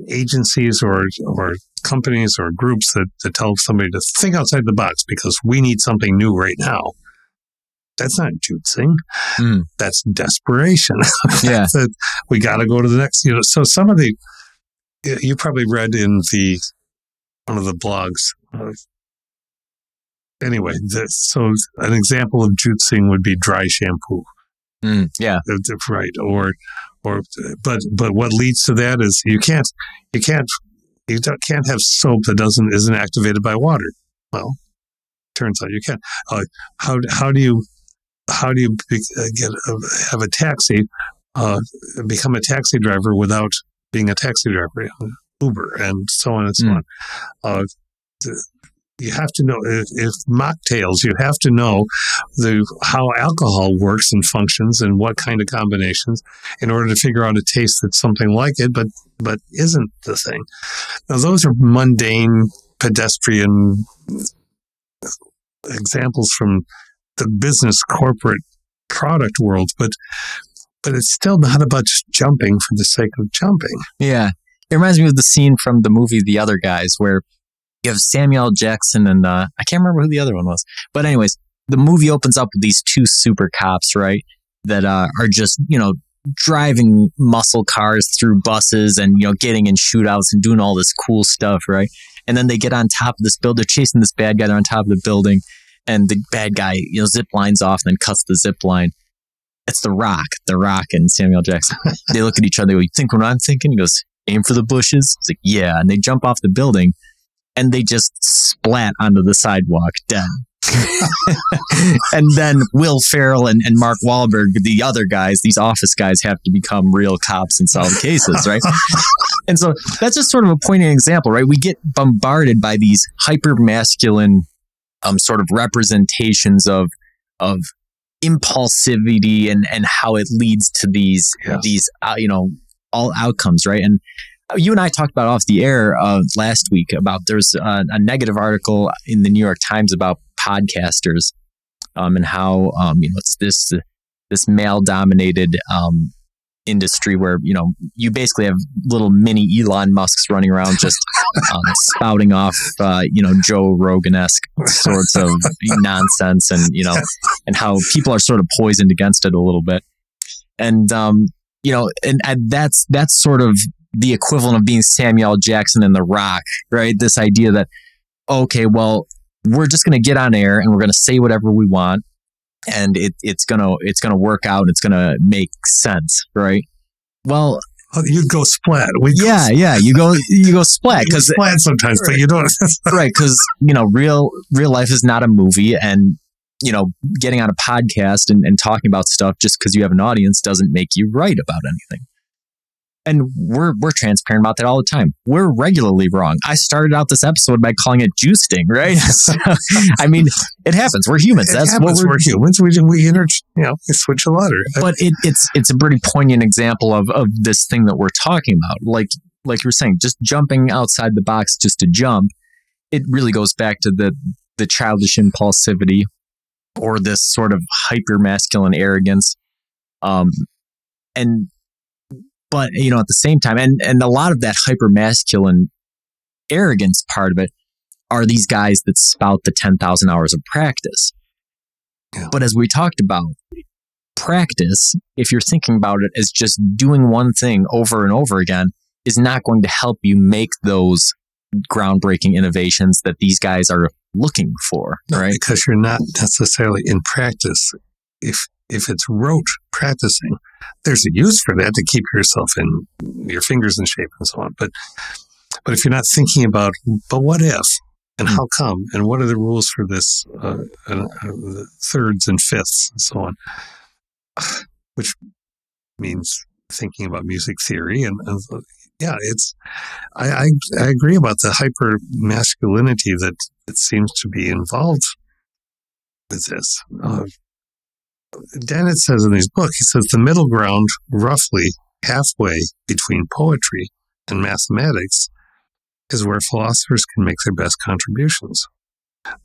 agencies or or companies or groups that, that tell somebody to think outside the box because we need something new right now. That's not juicing. Mm. That's desperation. Yeah. we got to go to the next. You know, so some of the you probably read in the one of the blogs. Uh, anyway, the, so an example of juicing would be dry shampoo. Mm, yeah. Right or or but but what leads to that is you can't you can't you don't- can't have soap that doesn't isn't activated by water. Well turns out you can. Uh, how how do you how do you be, uh, get a, have a taxi uh, become a taxi driver without being a taxi driver? Uber and so on and so Mm. on. Uh, you have to know if, if mocktails you have to know the how alcohol works and functions and what kind of combinations in order to figure out a taste that's something like it but but isn't the thing now those are mundane pedestrian examples from the business corporate product world but but it's still not about just jumping for the sake of jumping Yeah. It reminds me of the scene from the movie The Other Guys where you have Samuel Jackson and uh, I can't remember who the other one was. But anyways, the movie opens up with these two super cops, right? That uh, are just, you know, driving muscle cars through buses and, you know, getting in shootouts and doing all this cool stuff, right? And then they get on top of this building. They're chasing this bad guy. They're on top of the building. And the bad guy, you know, zip lines off and then cuts the zip line. It's The Rock, The Rock and Samuel Jackson. they look at each other. They go, You think what I'm thinking? He goes, Aim for the bushes. It's like, Yeah. And they jump off the building and they just splat onto the sidewalk dead. and then Will Ferrell and, and Mark Wahlberg, the other guys, these office guys, have to become real cops and solve cases, right? and so that's just sort of a poignant example, right? We get bombarded by these hyper masculine um, sort of representations of of impulsivity and and how it leads to these Yes. these uh, you know all outcomes, right? And you and I talked about off the air uh, last week about there's a, a negative article in the New York Times about podcasters um, and how um, you know it's this this male dominated um, industry where you know you basically have little mini Elon Musk's running around just um, spouting off uh, you know Joe Rogan esque sorts of nonsense and you know and how people are sort of poisoned against it a little bit. And um, you know and, and that's that's sort of the equivalent of being Samuel Jackson in The Rock, right? This idea that, okay, well, we're just going to get on air and we're going to say whatever we want, and it, it's gonna it's gonna work out. and It's gonna make sense, right? Well, Oh, you go splat we yeah, yeah. You go you go splat because splat sometimes but you don't right because you know real real life is not a movie and you know getting on a podcast and, and talking about stuff just because you have an audience doesn't make you right about anything and we're we're transparent about that all the time we're regularly wrong i started out this episode by calling it juicing right so, i mean it happens we're humans It that's happens. what we're we're humans. We we inter, you know we switch a letter. but it, it's it's a pretty poignant example of of this thing that we're talking about. Like like you were saying, just jumping outside the box just to jump. It really goes back to the the childish impulsivity or this sort of hyper masculine arrogance Um, and but you know at the same time, and and a lot of that hyper masculine arrogance part of it are these guys that spout the ten thousand hours of practice. Yeah. But as we talked about, practice, if you're thinking about it as just doing one thing over and over again, is not going to help you make those groundbreaking innovations that these guys are looking for, No, right? Because you're not necessarily in practice. If if it's rote practicing, there's a use for that to keep yourself in your fingers in shape and so on. But but if you're not thinking about, but what if, and how come, and what are the rules for this, uh, uh, uh, thirds and fifths, and so on, which means thinking about music theory and, and yeah, it's I, I I agree about the hyper masculinity that it seems to be involved with this. Uh, Dennett says in his book, he says the middle ground, roughly halfway between poetry and mathematics, is where philosophers can make their best contributions.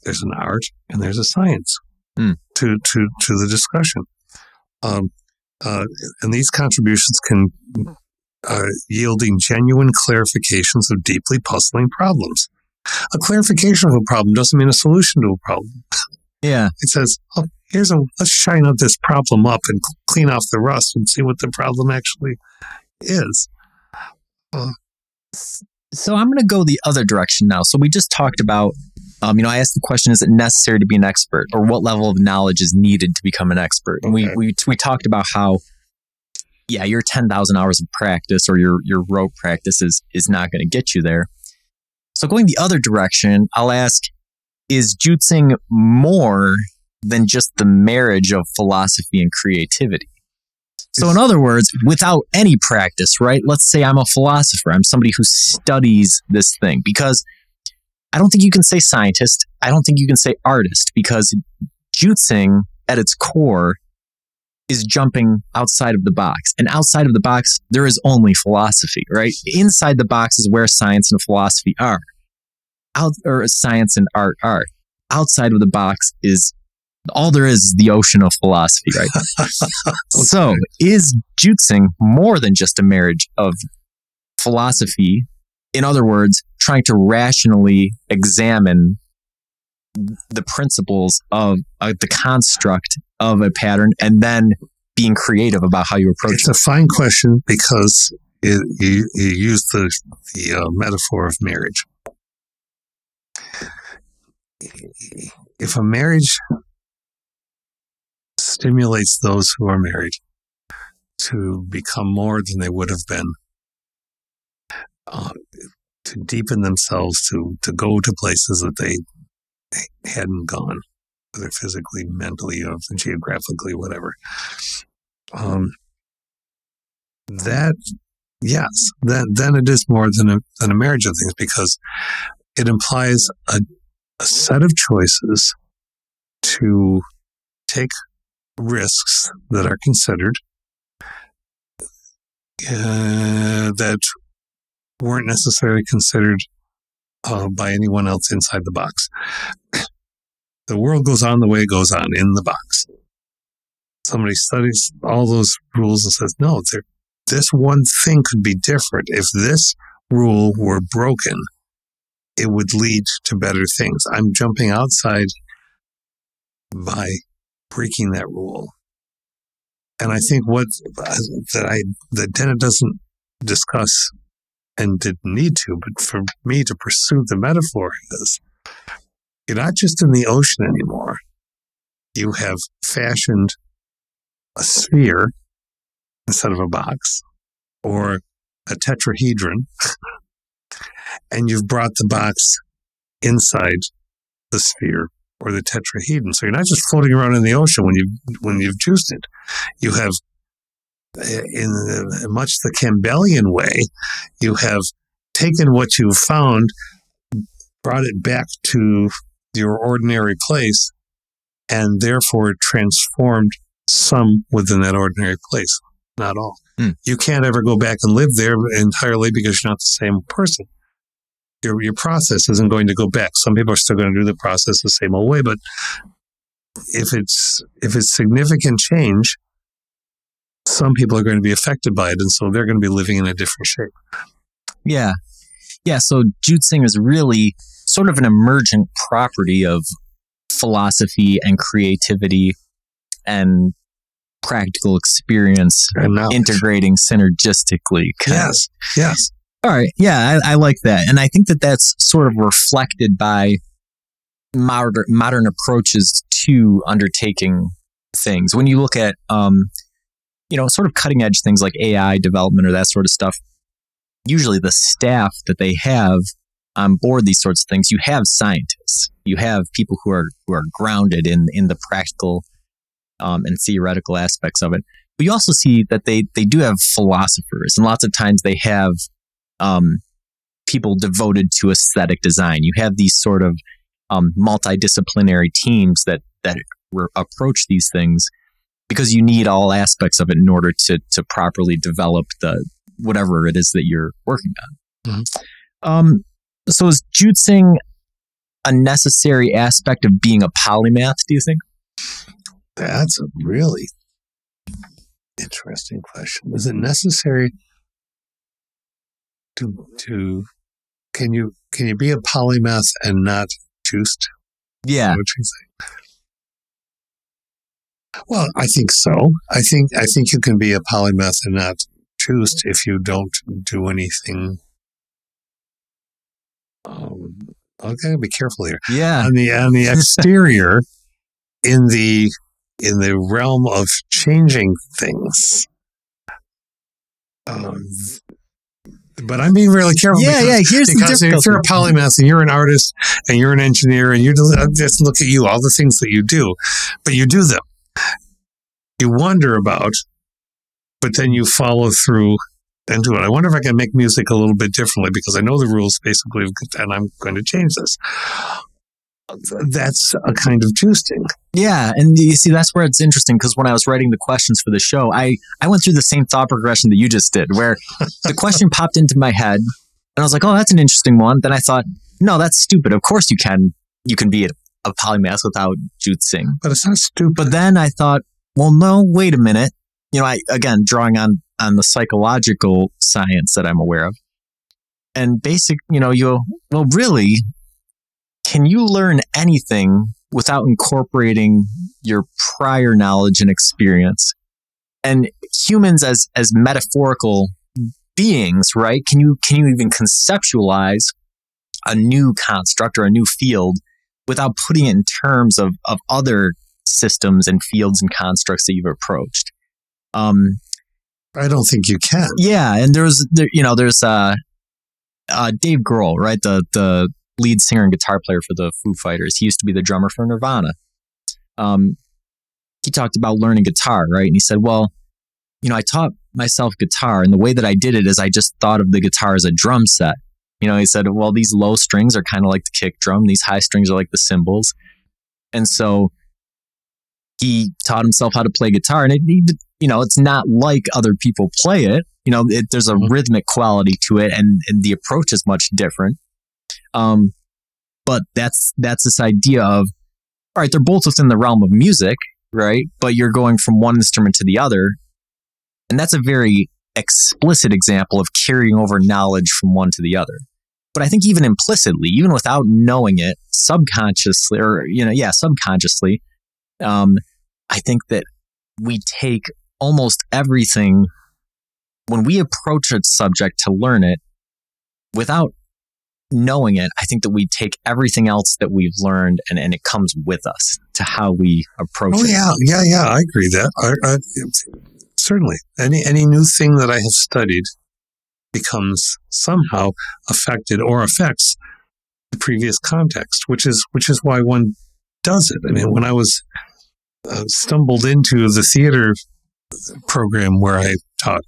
There's an art and there's a science Hmm. to, to, to the discussion. Um, uh, and these contributions can uh, yielding genuine clarifications of deeply puzzling problems. A clarification of a problem doesn't mean a solution to a problem. Yeah. It says, oh, here's a, let's shine up this problem up and clean off the rust and see what the problem actually is. So I'm going to go the other direction now. So we just talked about, um, you know, I asked the question: Is it necessary to be an expert, or what level of knowledge is needed to become an expert? And we Okay. we we talked about how, yeah, your ten thousand hours of practice or your your rote practice is is not going to get you there. So going the other direction, I'll ask: Is jootsing more than just the marriage of philosophy and creativity? So, in other words, without any practice, right? Let's say I'm a philosopher, I'm somebody who studies this thing because I don't think you can say scientist, I don't think you can say artist because jootsing at its core is jumping outside of the box. And outside of the box, there is only philosophy, right? Inside the box is where science and philosophy are. Out or science and art are. Outside of the box is all there is is the ocean of philosophy, right? So, is jootsing more than just a marriage of philosophy? In other words, trying to rationally examine the principles of uh, the construct of a pattern and then being creative about how you approach it. It's a fine question because it, you, you use the, the uh, metaphor of marriage. If a marriage stimulates those who are married to become more than they would have been, uh, to deepen themselves, to, to go to places that they hadn't gone, whether physically, mentally, or geographically, whatever. Um, that yes, then then it is more than a than a marriage of things because it implies a, a set of choices to take risks that are considered uh, that weren't necessarily considered uh, by anyone else inside the box. The world goes on the way it goes on in the box. Somebody studies all those rules and says, no, this one thing could be different. If this rule were broken, it would lead to better things. I'm jumping outside by breaking that rule. And I mm-hmm. think what that I that Dennett doesn't discuss and didn't need to, but for me to pursue the metaphor is you're not just in the ocean anymore. You have fashioned a sphere instead of a box or a tetrahedron, and you've brought the box inside the sphere or the tetrahedron. So you're not just floating around in the ocean when you when you've juiced it. You have, eh, in the- much the Campbellian way, you have taken what you've found, brought it back to your ordinary place, and therefore transformed some within that ordinary place, not all. Hmm. You can't ever go back and live there entirely because you're not the same person. Your, your process isn't going to go back. Some people are still going to do the process the same old way, but if it's if it's significant change, some people are going to be affected by it, and so they're going to be living in a different shape. Yeah. Yeah. So Jootsing is really sort of an emergent property of philosophy and creativity and practical experience And integrating synergistically. yes, yes, All right. Yeah, I, I like that. And I think that that's sort of reflected by modern, modern approaches to undertaking things. When you look at, um, you know, sort of cutting edge things like AI development or that sort of stuff, usually the staff that they have on board these sorts of things, you have scientists, you have people who are who are grounded in in the practical um, and theoretical aspects of it. But you also see that they they do have philosophers, and lots of times they have um, people devoted to aesthetic design. You have these sort of um, multidisciplinary teams that that re- approach these things because you need all aspects of it in order to to properly develop the whatever it is that you're working on. Um, so is jootsing a necessary aspect of being a polymath? Do you think? that's a really interesting question. Is it necessary to to can you can you be a polymath and not juiced? Yeah, What you? Well, I think so. I think I think you can be a polymath and not juiced if you don't do anything. Um, okay, be careful here. yeah, on the on the exterior in the in the realm of changing things um, but I'm being really careful yeah, because, yeah. Here's the because if you're a polymath and you're an artist and you're an engineer and you just, uh, just look at you all the things that you do but you do them. You wonder about but then you follow through and do it. I wonder if I can make music a little bit differently because I know the rules basically and I'm going to change this that's a kind of juicing Yeah, and you see that's where it's interesting because when I was writing the questions for the show, I I went through the same thought progression that you just did, where the question popped into my head, and I was like, "Oh, that's an interesting one." Then I thought, "No, that's stupid. Of course you can you can be a, a polymath without jootsing." but it's not stupid But then I thought, "Well, no, wait a minute." You know, I again drawing on on the psychological science that I'm aware of, and basic. You know, you well, really, can you learn anything without incorporating your prior knowledge and experience? And humans as as metaphorical beings right? Can you can you even conceptualize a new construct or a new field without putting it in terms of of other systems and fields and constructs that you've approached? Um I don't think you can. Yeah and there's there, you know there's uh uh Dave Grohl right? The the lead singer and guitar player for the Foo Fighters. He used to be the drummer for Nirvana. Um, he talked about learning guitar, right? And he said, well, you know, I taught myself guitar, and the way that I did it is I just thought of the guitar as a drum set. You know, he said, well, these low strings are kind of like the kick drum, these high strings are like the cymbals. And so he taught himself how to play guitar, and it, you know, it's not like other people play it. You know, it, there's a rhythmic quality to it, and, and the approach is much different. Um, but that's that's this idea of all right, they're both within the realm of music, right? But you're going from one instrument to the other, and that's a very explicit example of carrying over knowledge from one to the other. But I think even implicitly, even without knowing it, subconsciously, or you know, yeah, subconsciously, um, I think that we take almost everything when we approach a subject to learn it without knowing it, I think that we take everything else that we've learned and, and it comes with us to how we approach Oh it. yeah, yeah, yeah. I agree that I, I, certainly any any new thing that I have studied becomes somehow affected or affects the previous context, which is which is why one does it. I mean, when I was uh, stumbled into the theater program where I taught,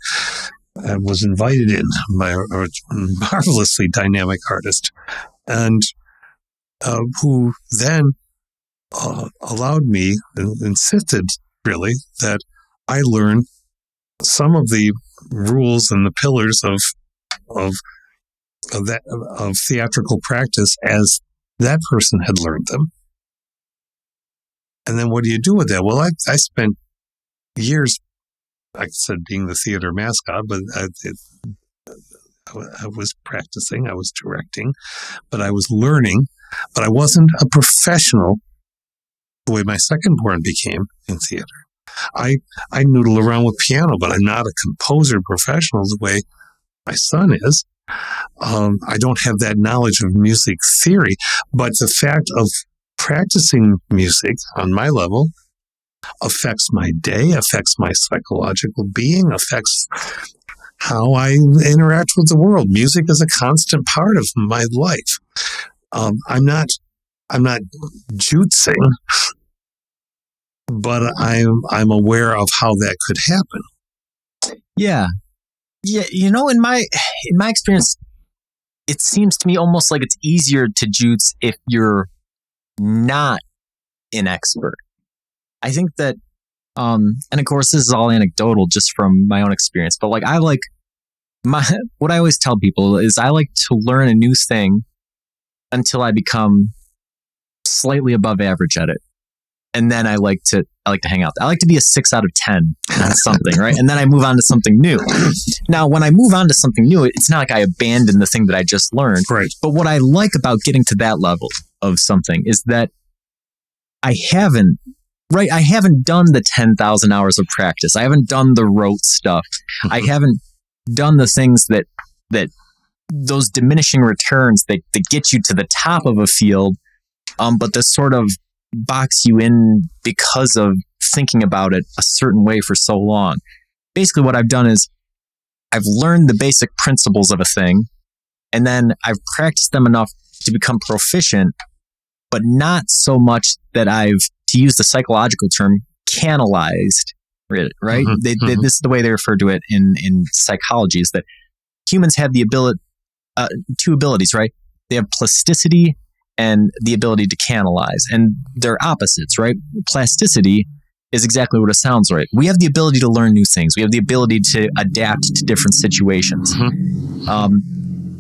I was invited in by a, marvelously dynamic artist, and uh, who then uh, allowed me and insisted really that I learn some of the rules and the pillars of of of that of theatrical practice as that person had learned them. And then what do you do with that? Well, I, I spent years I said being the theater mascot, but I, it, I was practicing, I was directing, but I was learning, but I wasn't a professional the way my second born became in theater. I, I noodle around with piano, but I'm not a composer professional the way my son is. Um, I don't have that knowledge of music theory, but the fact of practicing music on my level affects my day, affects my psychological being, affects how I interact with the world. Music is a constant part of my life. Um, I'm not, I'm not juicing, but I'm, I'm aware of how that could happen. Yeah, yeah. You know, in my, in my experience, it seems to me almost like it's easier to juice if you're not an expert. I think that, um, and of course, this is all anecdotal just from my own experience, but like I like my, what I always tell people is I like to learn a new thing until I become slightly above average at it. And then I like to, I like to hang out. I like to be a six out of 10 on something, right? And then I move on to something new. Now, when I move on to something new, it's not like I abandon the thing that I just learned. Right. But what I like about getting to that level of something is that I haven't right i haven't done the 10,000 hours of practice. I haven't done the rote stuff. I haven't done the things that that those diminishing returns that, that get you to the top of a field um, but that sort of box you in because of thinking about it a certain way for so long. Basically what i've done is i've learned the basic principles of a thing and then i've practiced them enough to become proficient but not so much that I've, to use the psychological term, canalized right? Mhm, They, they, mhm. this is the way they refer to it in, in psychology is that humans have the ability, uh, two abilities, right? They have plasticity and the ability to canalize, and they're opposites, right? Plasticity is exactly what it sounds like. We have the ability to learn new things. We have the ability to adapt to different situations. Um,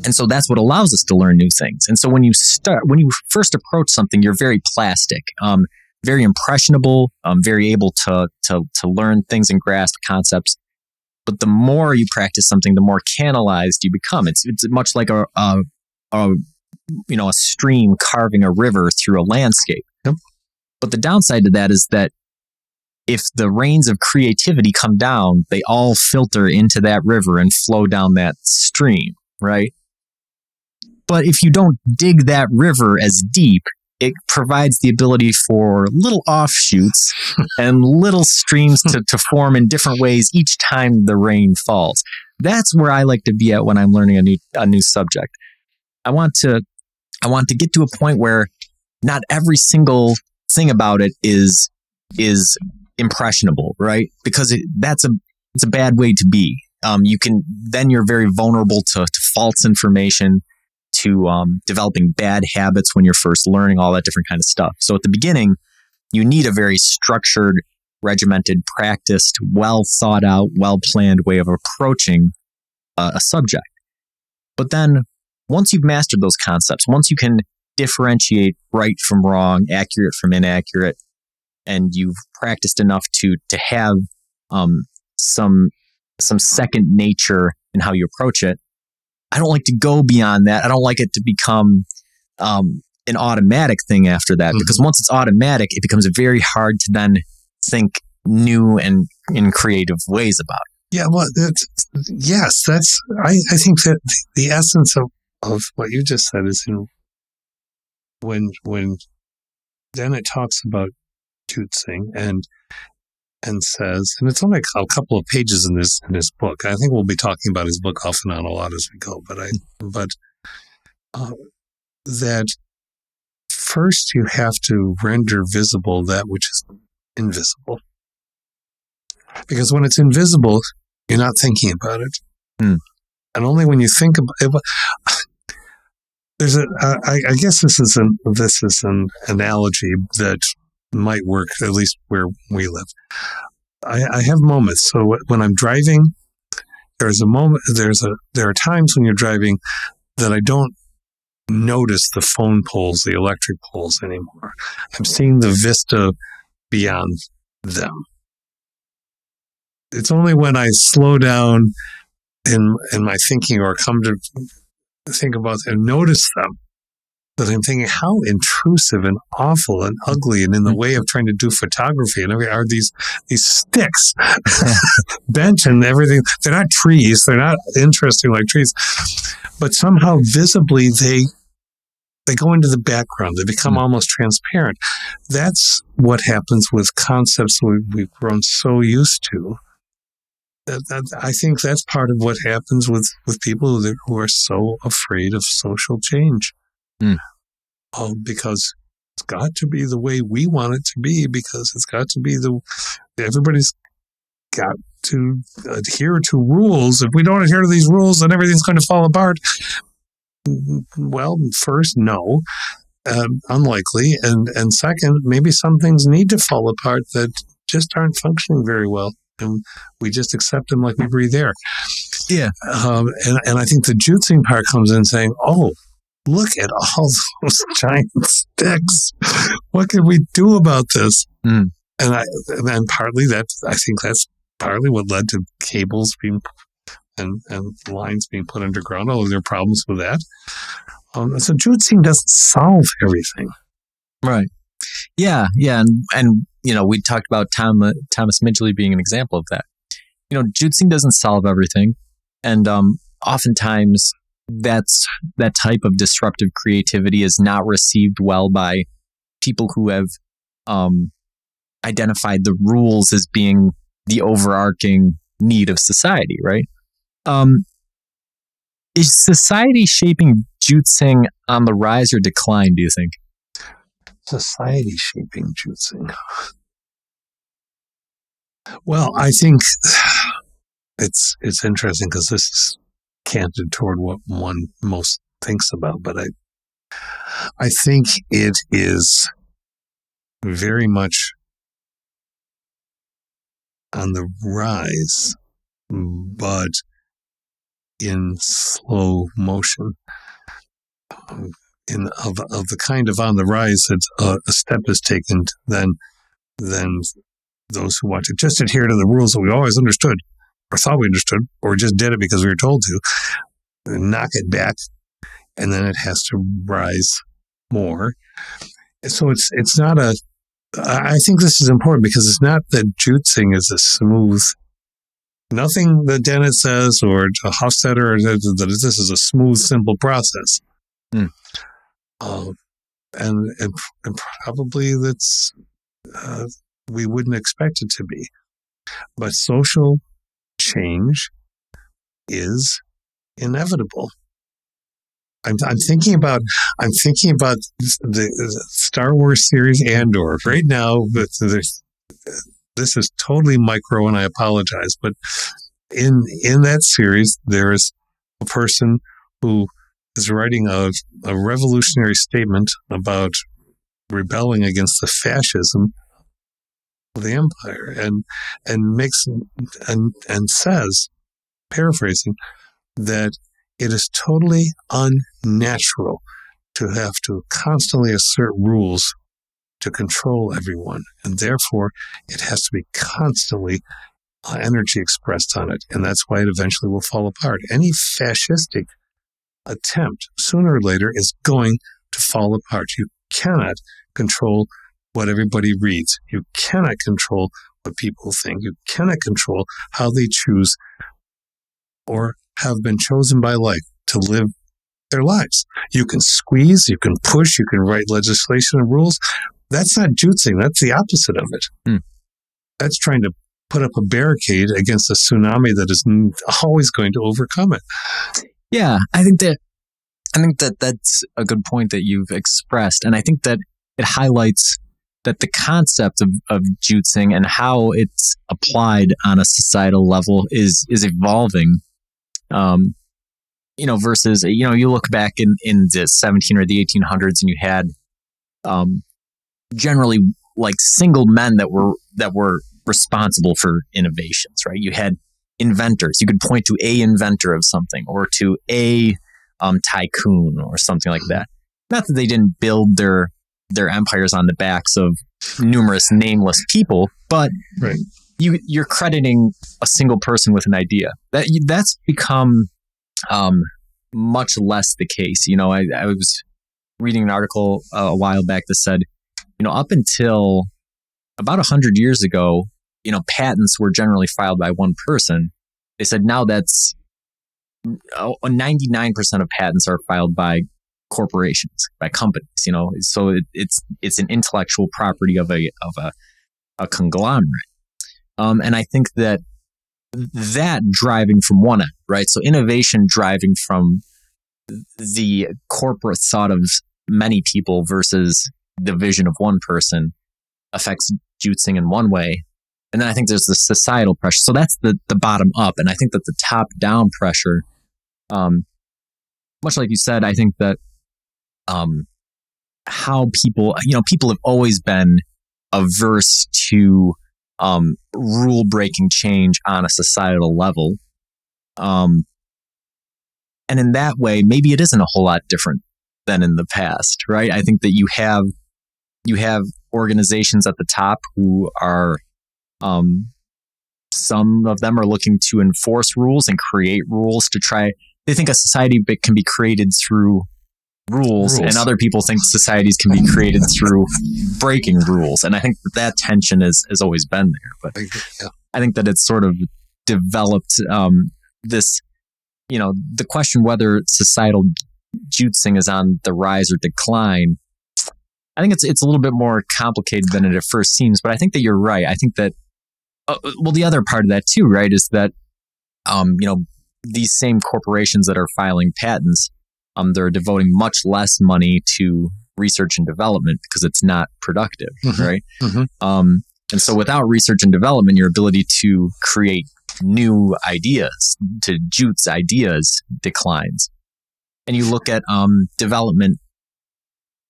and so that's what allows us to learn new things. And so when you start, when you first approach something, you're very plastic, um, very impressionable, um, very able to, to, to learn things and grasp concepts. But the more you practice something, the more canalized you become. It's, it's much like a, a, a, you know, a stream carving a river through a landscape. But the downside to that is that if the rains of creativity come down, they all filter into that river and flow down that stream, right? But if you don't dig that river as deep, it provides the ability for little offshoots and little streams to, to form in different ways each time the rain falls. That's where I like to be at when I'm learning a new a new subject. I want to I want to get to a point where not every single thing about it is is impressionable, right? Because it, that's a it's a bad way to be. Um, you can then you're very vulnerable to, to false information, to um, developing bad habits when you're first learning all that different kind of stuff. So at the beginning, you need a very structured, regimented, practiced, well thought out, well planned way of approaching uh, a subject. But then once you've mastered those concepts, once you can differentiate right from wrong, accurate from inaccurate, and you've practiced enough to to have um, some some second nature in how you approach it. I don't like to go beyond that. I don't like it to become um, an automatic thing after that Mhm. because once it's automatic, it becomes very hard to then think new and in creative ways about. it. Yeah, well, that's, yes, that's. I, I think that the essence of, of what you just said is in when when Dennett talks about jootsing and and says, and it's only a couple of pages in this in this book. I think we'll be talking about his book off and on a lot as we go. But I, but uh, that first you have to render visible that which is invisible because when it's invisible, you're not thinking about it. Hmm. And only when you think about it, there's a, I, I guess this is an, this is an analogy that might work, at least where we live. I, I have moments. So when I'm driving, there's a moment, there's a, there are times when you're driving that I don't notice the phone poles, the electric poles anymore. I'm seeing the vista beyond them. it's only when I slow down in in my thinking or come to think about and notice them that I'm thinking how intrusive and awful and ugly and in the way of trying to do photography and everything are these these sticks bench and everything. They're not trees. They're not interesting like trees. But somehow visibly they they go into the background. They become Mm. almost transparent. That's what happens with concepts we, we've grown so used to. I think that's part of what happens with, with people who are so afraid of social change. Hmm. Oh, because it's got to be the way we want it to be, because it's got to be the everybody's got to adhere to rules. If we don't adhere to these rules, then everything's going to fall apart. Well, first, no. Um, unlikely, and and second, maybe some things need to fall apart that just aren't functioning very well and we just accept them like we breathe air. Yeah. Um, and, and I think the jootsing part comes in saying, oh, look at all those giant sticks. What can we do about this? Mm. And I, and partly that, I think that's partly what led to cables being and, and lines being put underground. Oh, there are problems with that. Um, so jootsing doesn't solve everything. Right. Yeah, yeah, and and you know we talked about Tom uh, Thomas Midgley being an example of that. You know, jootsing doesn't solve everything, and um, oftentimes that's that type of disruptive creativity is not received well by people who have um, identified the rules as being the overarching need of society. Right? Um, is society shaping jootsing on the rise or decline? Do you think? society shaping jootsing? Well, I think it's it's interesting because this is canted toward what one most thinks about, but I I think it is very much on the rise, but in slow motion. In of of the kind of on the rise that uh, a step is taken, then then those who want to just adhere to the rules that we always understood or thought we understood, or just did it because we were told to, knock it back, and then it has to rise more. So it's it's not a. I think this is important because it's not that jootsing is a smooth. Nothing that Dennett says or Hofstadter that this is a smooth, simple process. Um, and, and and probably that's uh, we wouldn't expect it to be. But social change is inevitable. I'm, I'm thinking about I'm thinking about the, Star Wars series Andor right now. This is totally micro, and I apologize. But in in that series, there is a person who is writing a, a revolutionary statement about rebelling against the fascism of the empire and and makes and and says paraphrasing that it is totally unnatural to have to constantly assert rules to control everyone. And therefore it has to be constantly uh, energy expressed on it. And that's why it eventually will fall apart. Any fascistic attempt sooner or later is going to fall apart. You cannot control what everybody reads. You cannot control what people think. You cannot control how they choose or have been chosen by life to live their lives. You can squeeze, you can push, you can write legislation and rules. That's not jootsing. That's the opposite of it. Hmm. That's trying to put up a barricade against a tsunami that is always going to overcome it. Yeah, I think that I think that that's a good point that you've expressed, and I think that it highlights that the concept of, of jootsing and how it's applied on a societal level is is evolving. Um, you know, versus you know, you look back in in the 17 or the 1800s, and you had um, generally like single men that were that were responsible for innovations, right? You had inventors. You could point to a inventor of something or to a um, tycoon or something like that. Not that they didn't build their their empires on the backs of numerous nameless people, but Right. you you're crediting a single person with an idea. That that's become um, much less the case. You know, I, I was reading an article uh, a while back that said, you know, up until about 100 years ago, you know, patents were generally filed by one person. They said now that's 99% of patents are filed by corporations, by companies, you know, so it, it's, it's an intellectual property of a, of a, a conglomerate. Um, and I think that that driving from one end, right? So innovation driving from the corporate thought of many people versus the vision of one person affects jootsing in one way. And then I think there's the societal pressure. So that's the, the bottom up. And I think that the top down pressure, um, much like you said, I think that um, how people, you know, people have always been averse to um, rule breaking change on a societal level. Um, and in that way, maybe it isn't a whole lot different than in the past, right? I think that you have you have organizations at the top who are um, some of them are looking to enforce rules and create rules to try they think a society can be created through rules, rules, and other people think societies can be created through breaking rules. And i think that, that tension is has always been there but yeah. i think that it's sort of developed um, this you know the question whether societal jootsing is on the rise or decline i think it's it's a little bit more complicated than it at first seems but i think that you're right. I think that uh, well the other part of that too right is that um, you know these same corporations that are filing patents um, they're devoting much less money to research and development because it's not productive, mm-hmm. right? Mm-hmm. Um, and so without research and development, your ability to create new ideas, to joots ideas declines. And you look at um, development,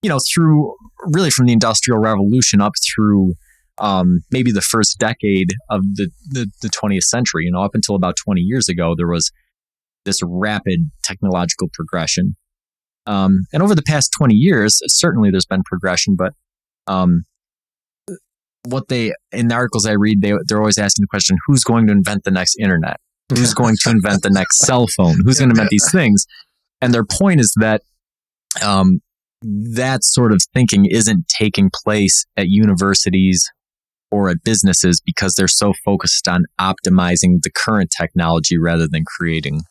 you know, through really from the Industrial Revolution up through um, maybe the first decade of the, the, the 20th century, you know, up until about 20 years ago, there was this rapid technological progression. Um, and over the past 20 years, certainly there's been progression, but um, what they, in the articles I read, they, they're always asking the question who's going to invent the next internet? Who's going to invent the next cell phone? Who's going to invent these things? And their point is that um, that sort of thinking isn't taking place at universities or at businesses because they're so focused on optimizing the current technology rather than creating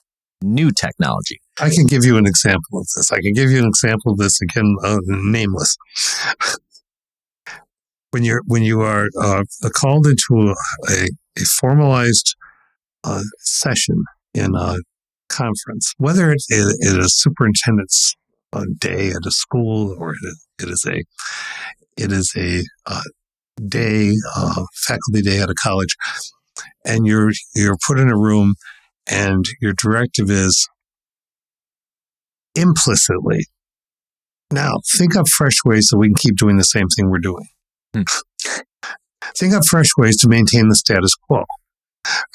new technology. I can give you an example of this. I can give you an example of this again, uh, nameless. when you're when you are uh, called into a, a formalized uh, session in a conference, whether it is a superintendent's uh, day at a school or it is a it is a uh, day uh, faculty day at a college, and you're you're put in a room and your directive is implicitly. Now, think up fresh ways that we can keep doing the same thing we're doing. Hmm. think up fresh ways to maintain the status quo.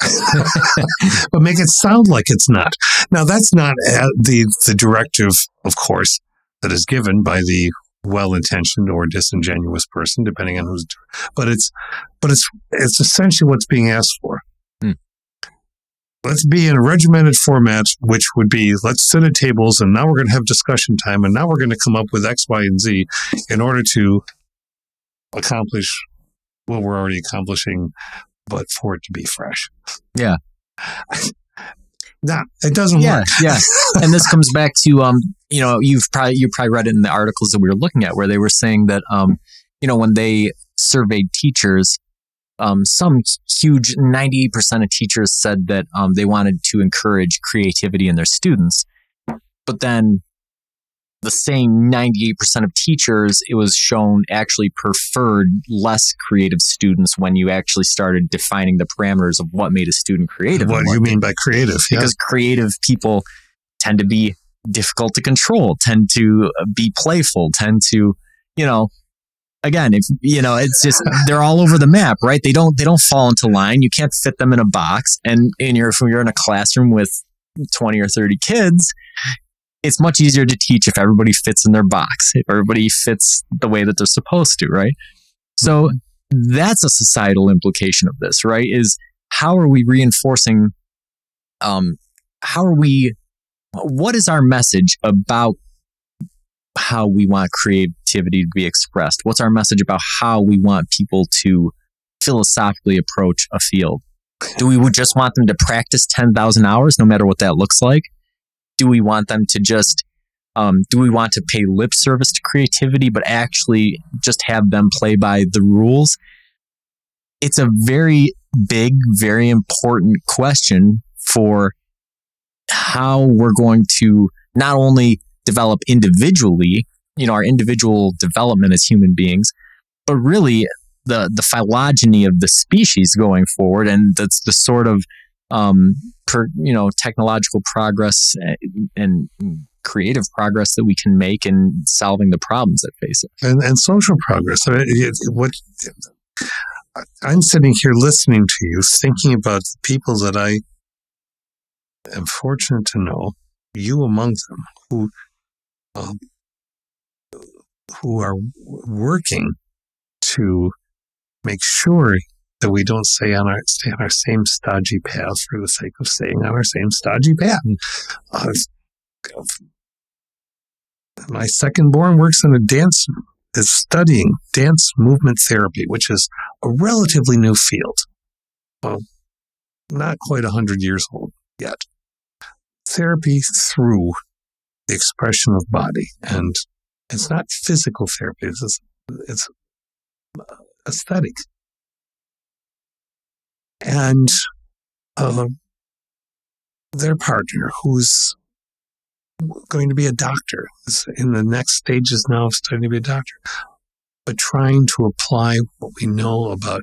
but make it sound like it's not. Now, that's not the, the directive, of course, that is given by the well-intentioned or disingenuous person, depending on who's. But it's, but it's, it's essentially what's being asked for let's be in a regimented format, which would be let's sit at tables and now we're going to have discussion time and now we're going to come up with X, Y, and Z in order to accomplish what we're already accomplishing, but for it to be fresh. Yeah. Nah, it doesn't yeah, work. yeah. And this comes back to um, you know, you've probably you probably read it in the articles that we were looking at where they were saying that um, you know, when they surveyed teachers, um, some huge 98% of teachers said that um, they wanted to encourage creativity in their students. But then the same 98% of teachers, it was shown actually preferred less creative students when you actually started defining the parameters of what made a student creative. What do you mean by creative? Because yeah. creative people tend to be difficult to control, tend to be playful, tend to, you know, again, if you know, it's just they're all over the map, right? They don't they don't fall into line. You can't fit them in a box. And in your if you're in a classroom with twenty or thirty kids, it's much easier to teach if everybody fits in their box, if everybody fits the way that they're supposed to, right? So that's a societal implication of this, right? Is how are we reinforcing? Um, how are we? What is our message about how we want creativity to be expressed? What's our message about how we want people to philosophically approach a field? Do we just want them to practice 10,000 hours, no matter what that looks like? Do we want them to just, um, do we want to pay lip service to creativity, but actually just have them play by the rules? It's a very big, very important question for how we're going to not only develop individually, you know, our individual development as human beings, but really the the phylogeny of the species going forward, and that's the sort of um, per, you know technological progress and, and creative progress that we can make in solving the problems that face it, and, and social progress. I mean, what I'm sitting here listening to you, thinking about the people that I am fortunate to know, you among them, who um, who are working to make sure that we don't stay on our stay on our same stodgy path for the sake of staying on our same stodgy path. Uh, my second born works in a dance is studying dance movement therapy, which is a relatively new field. Well, not quite hundred years old yet. Therapy through the expression of body, and it's not physical therapy. It's it's aesthetic. And uh, their partner, who's going to be a doctor, is in the next stages now of studying to be a doctor, but trying to apply what we know about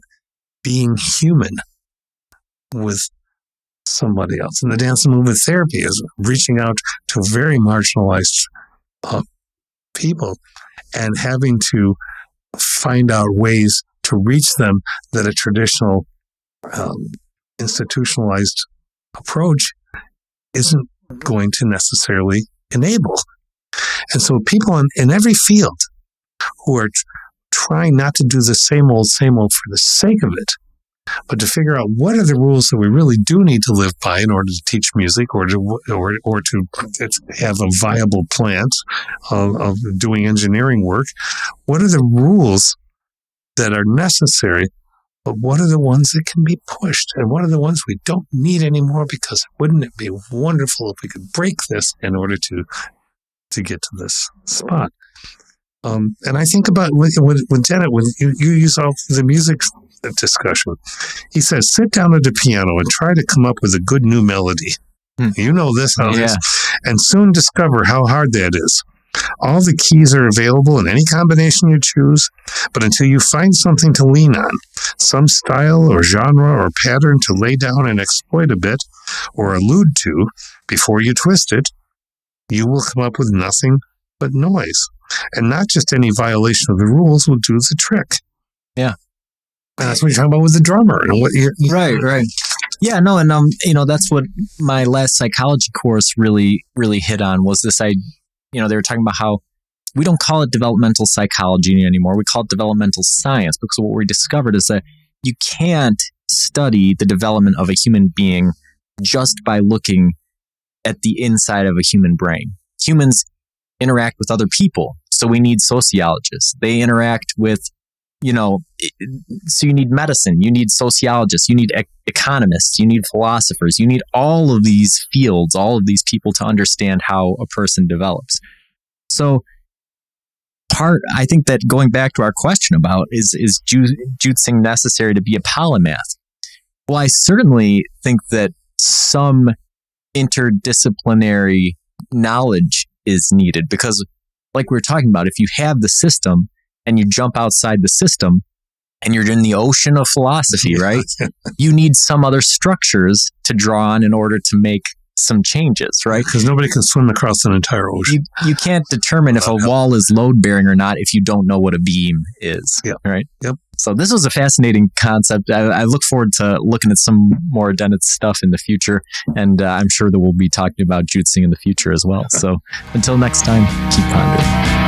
being human with somebody else. And the dance movement therapy is reaching out to very marginalized uh, people and having to find out ways to reach them that a traditional um, institutionalized approach isn't going to necessarily enable. And so people in, in every field who are trying not to do the same old, same old for the sake of it, but to figure out what are the rules that we really do need to live by in order to teach music or to or, or to have a viable plant of, of doing engineering work. What are the rules that are necessary, but what are the ones that can be pushed? And what are the ones we don't need anymore? Because wouldn't it be wonderful if we could break this in order to to get to this spot? Um, and I think about when, when, when Dennett, when you, you use all the music discussion, he says, sit down at the piano and try to come up with a good new melody. Hmm. You know this, how yeah. and soon discover how hard that is. All the keys are available in any combination you choose, but until you find something to lean on, some style or genre or pattern to lay down and exploit a bit or allude to before you twist it, you will come up with nothing but noise. And not just any violation of the rules will do the trick. Yeah. And that's what you're talking about with the drummer and what you're, you right, right. Yeah, no, and um, you know, that's what my last psychology course really, really hit on was this idea you know, they were talking about how we don't call it developmental psychology anymore. We call it developmental science because what we discovered is that you can't study the development of a human being just by looking at the inside of a human brain. Humans interact with other people. So we need sociologists. They interact with, you know, so you need medicine, you need sociologists, you need ec- economists, you need philosophers, you need all of these fields, all of these people to understand how a person develops. So part I think that going back to our question about is is Jootsing necessary to be a polymath? Well, I certainly think that some interdisciplinary knowledge is needed because like we are talking about if you have the system and you jump outside the system and you're in the ocean of philosophy, right? you need some other structures to draw on in order to make some changes, right? Because nobody can swim across an entire ocean. You, you can't determine if a wall is load bearing or not if you don't know what a beam is, yep. right? Yep. So this was a fascinating concept. I, I, look forward to looking at some more Dennett stuff in the future, and uh, I'm sure that we'll be talking about Jootsing in the future as well. So until next time, keep pondering.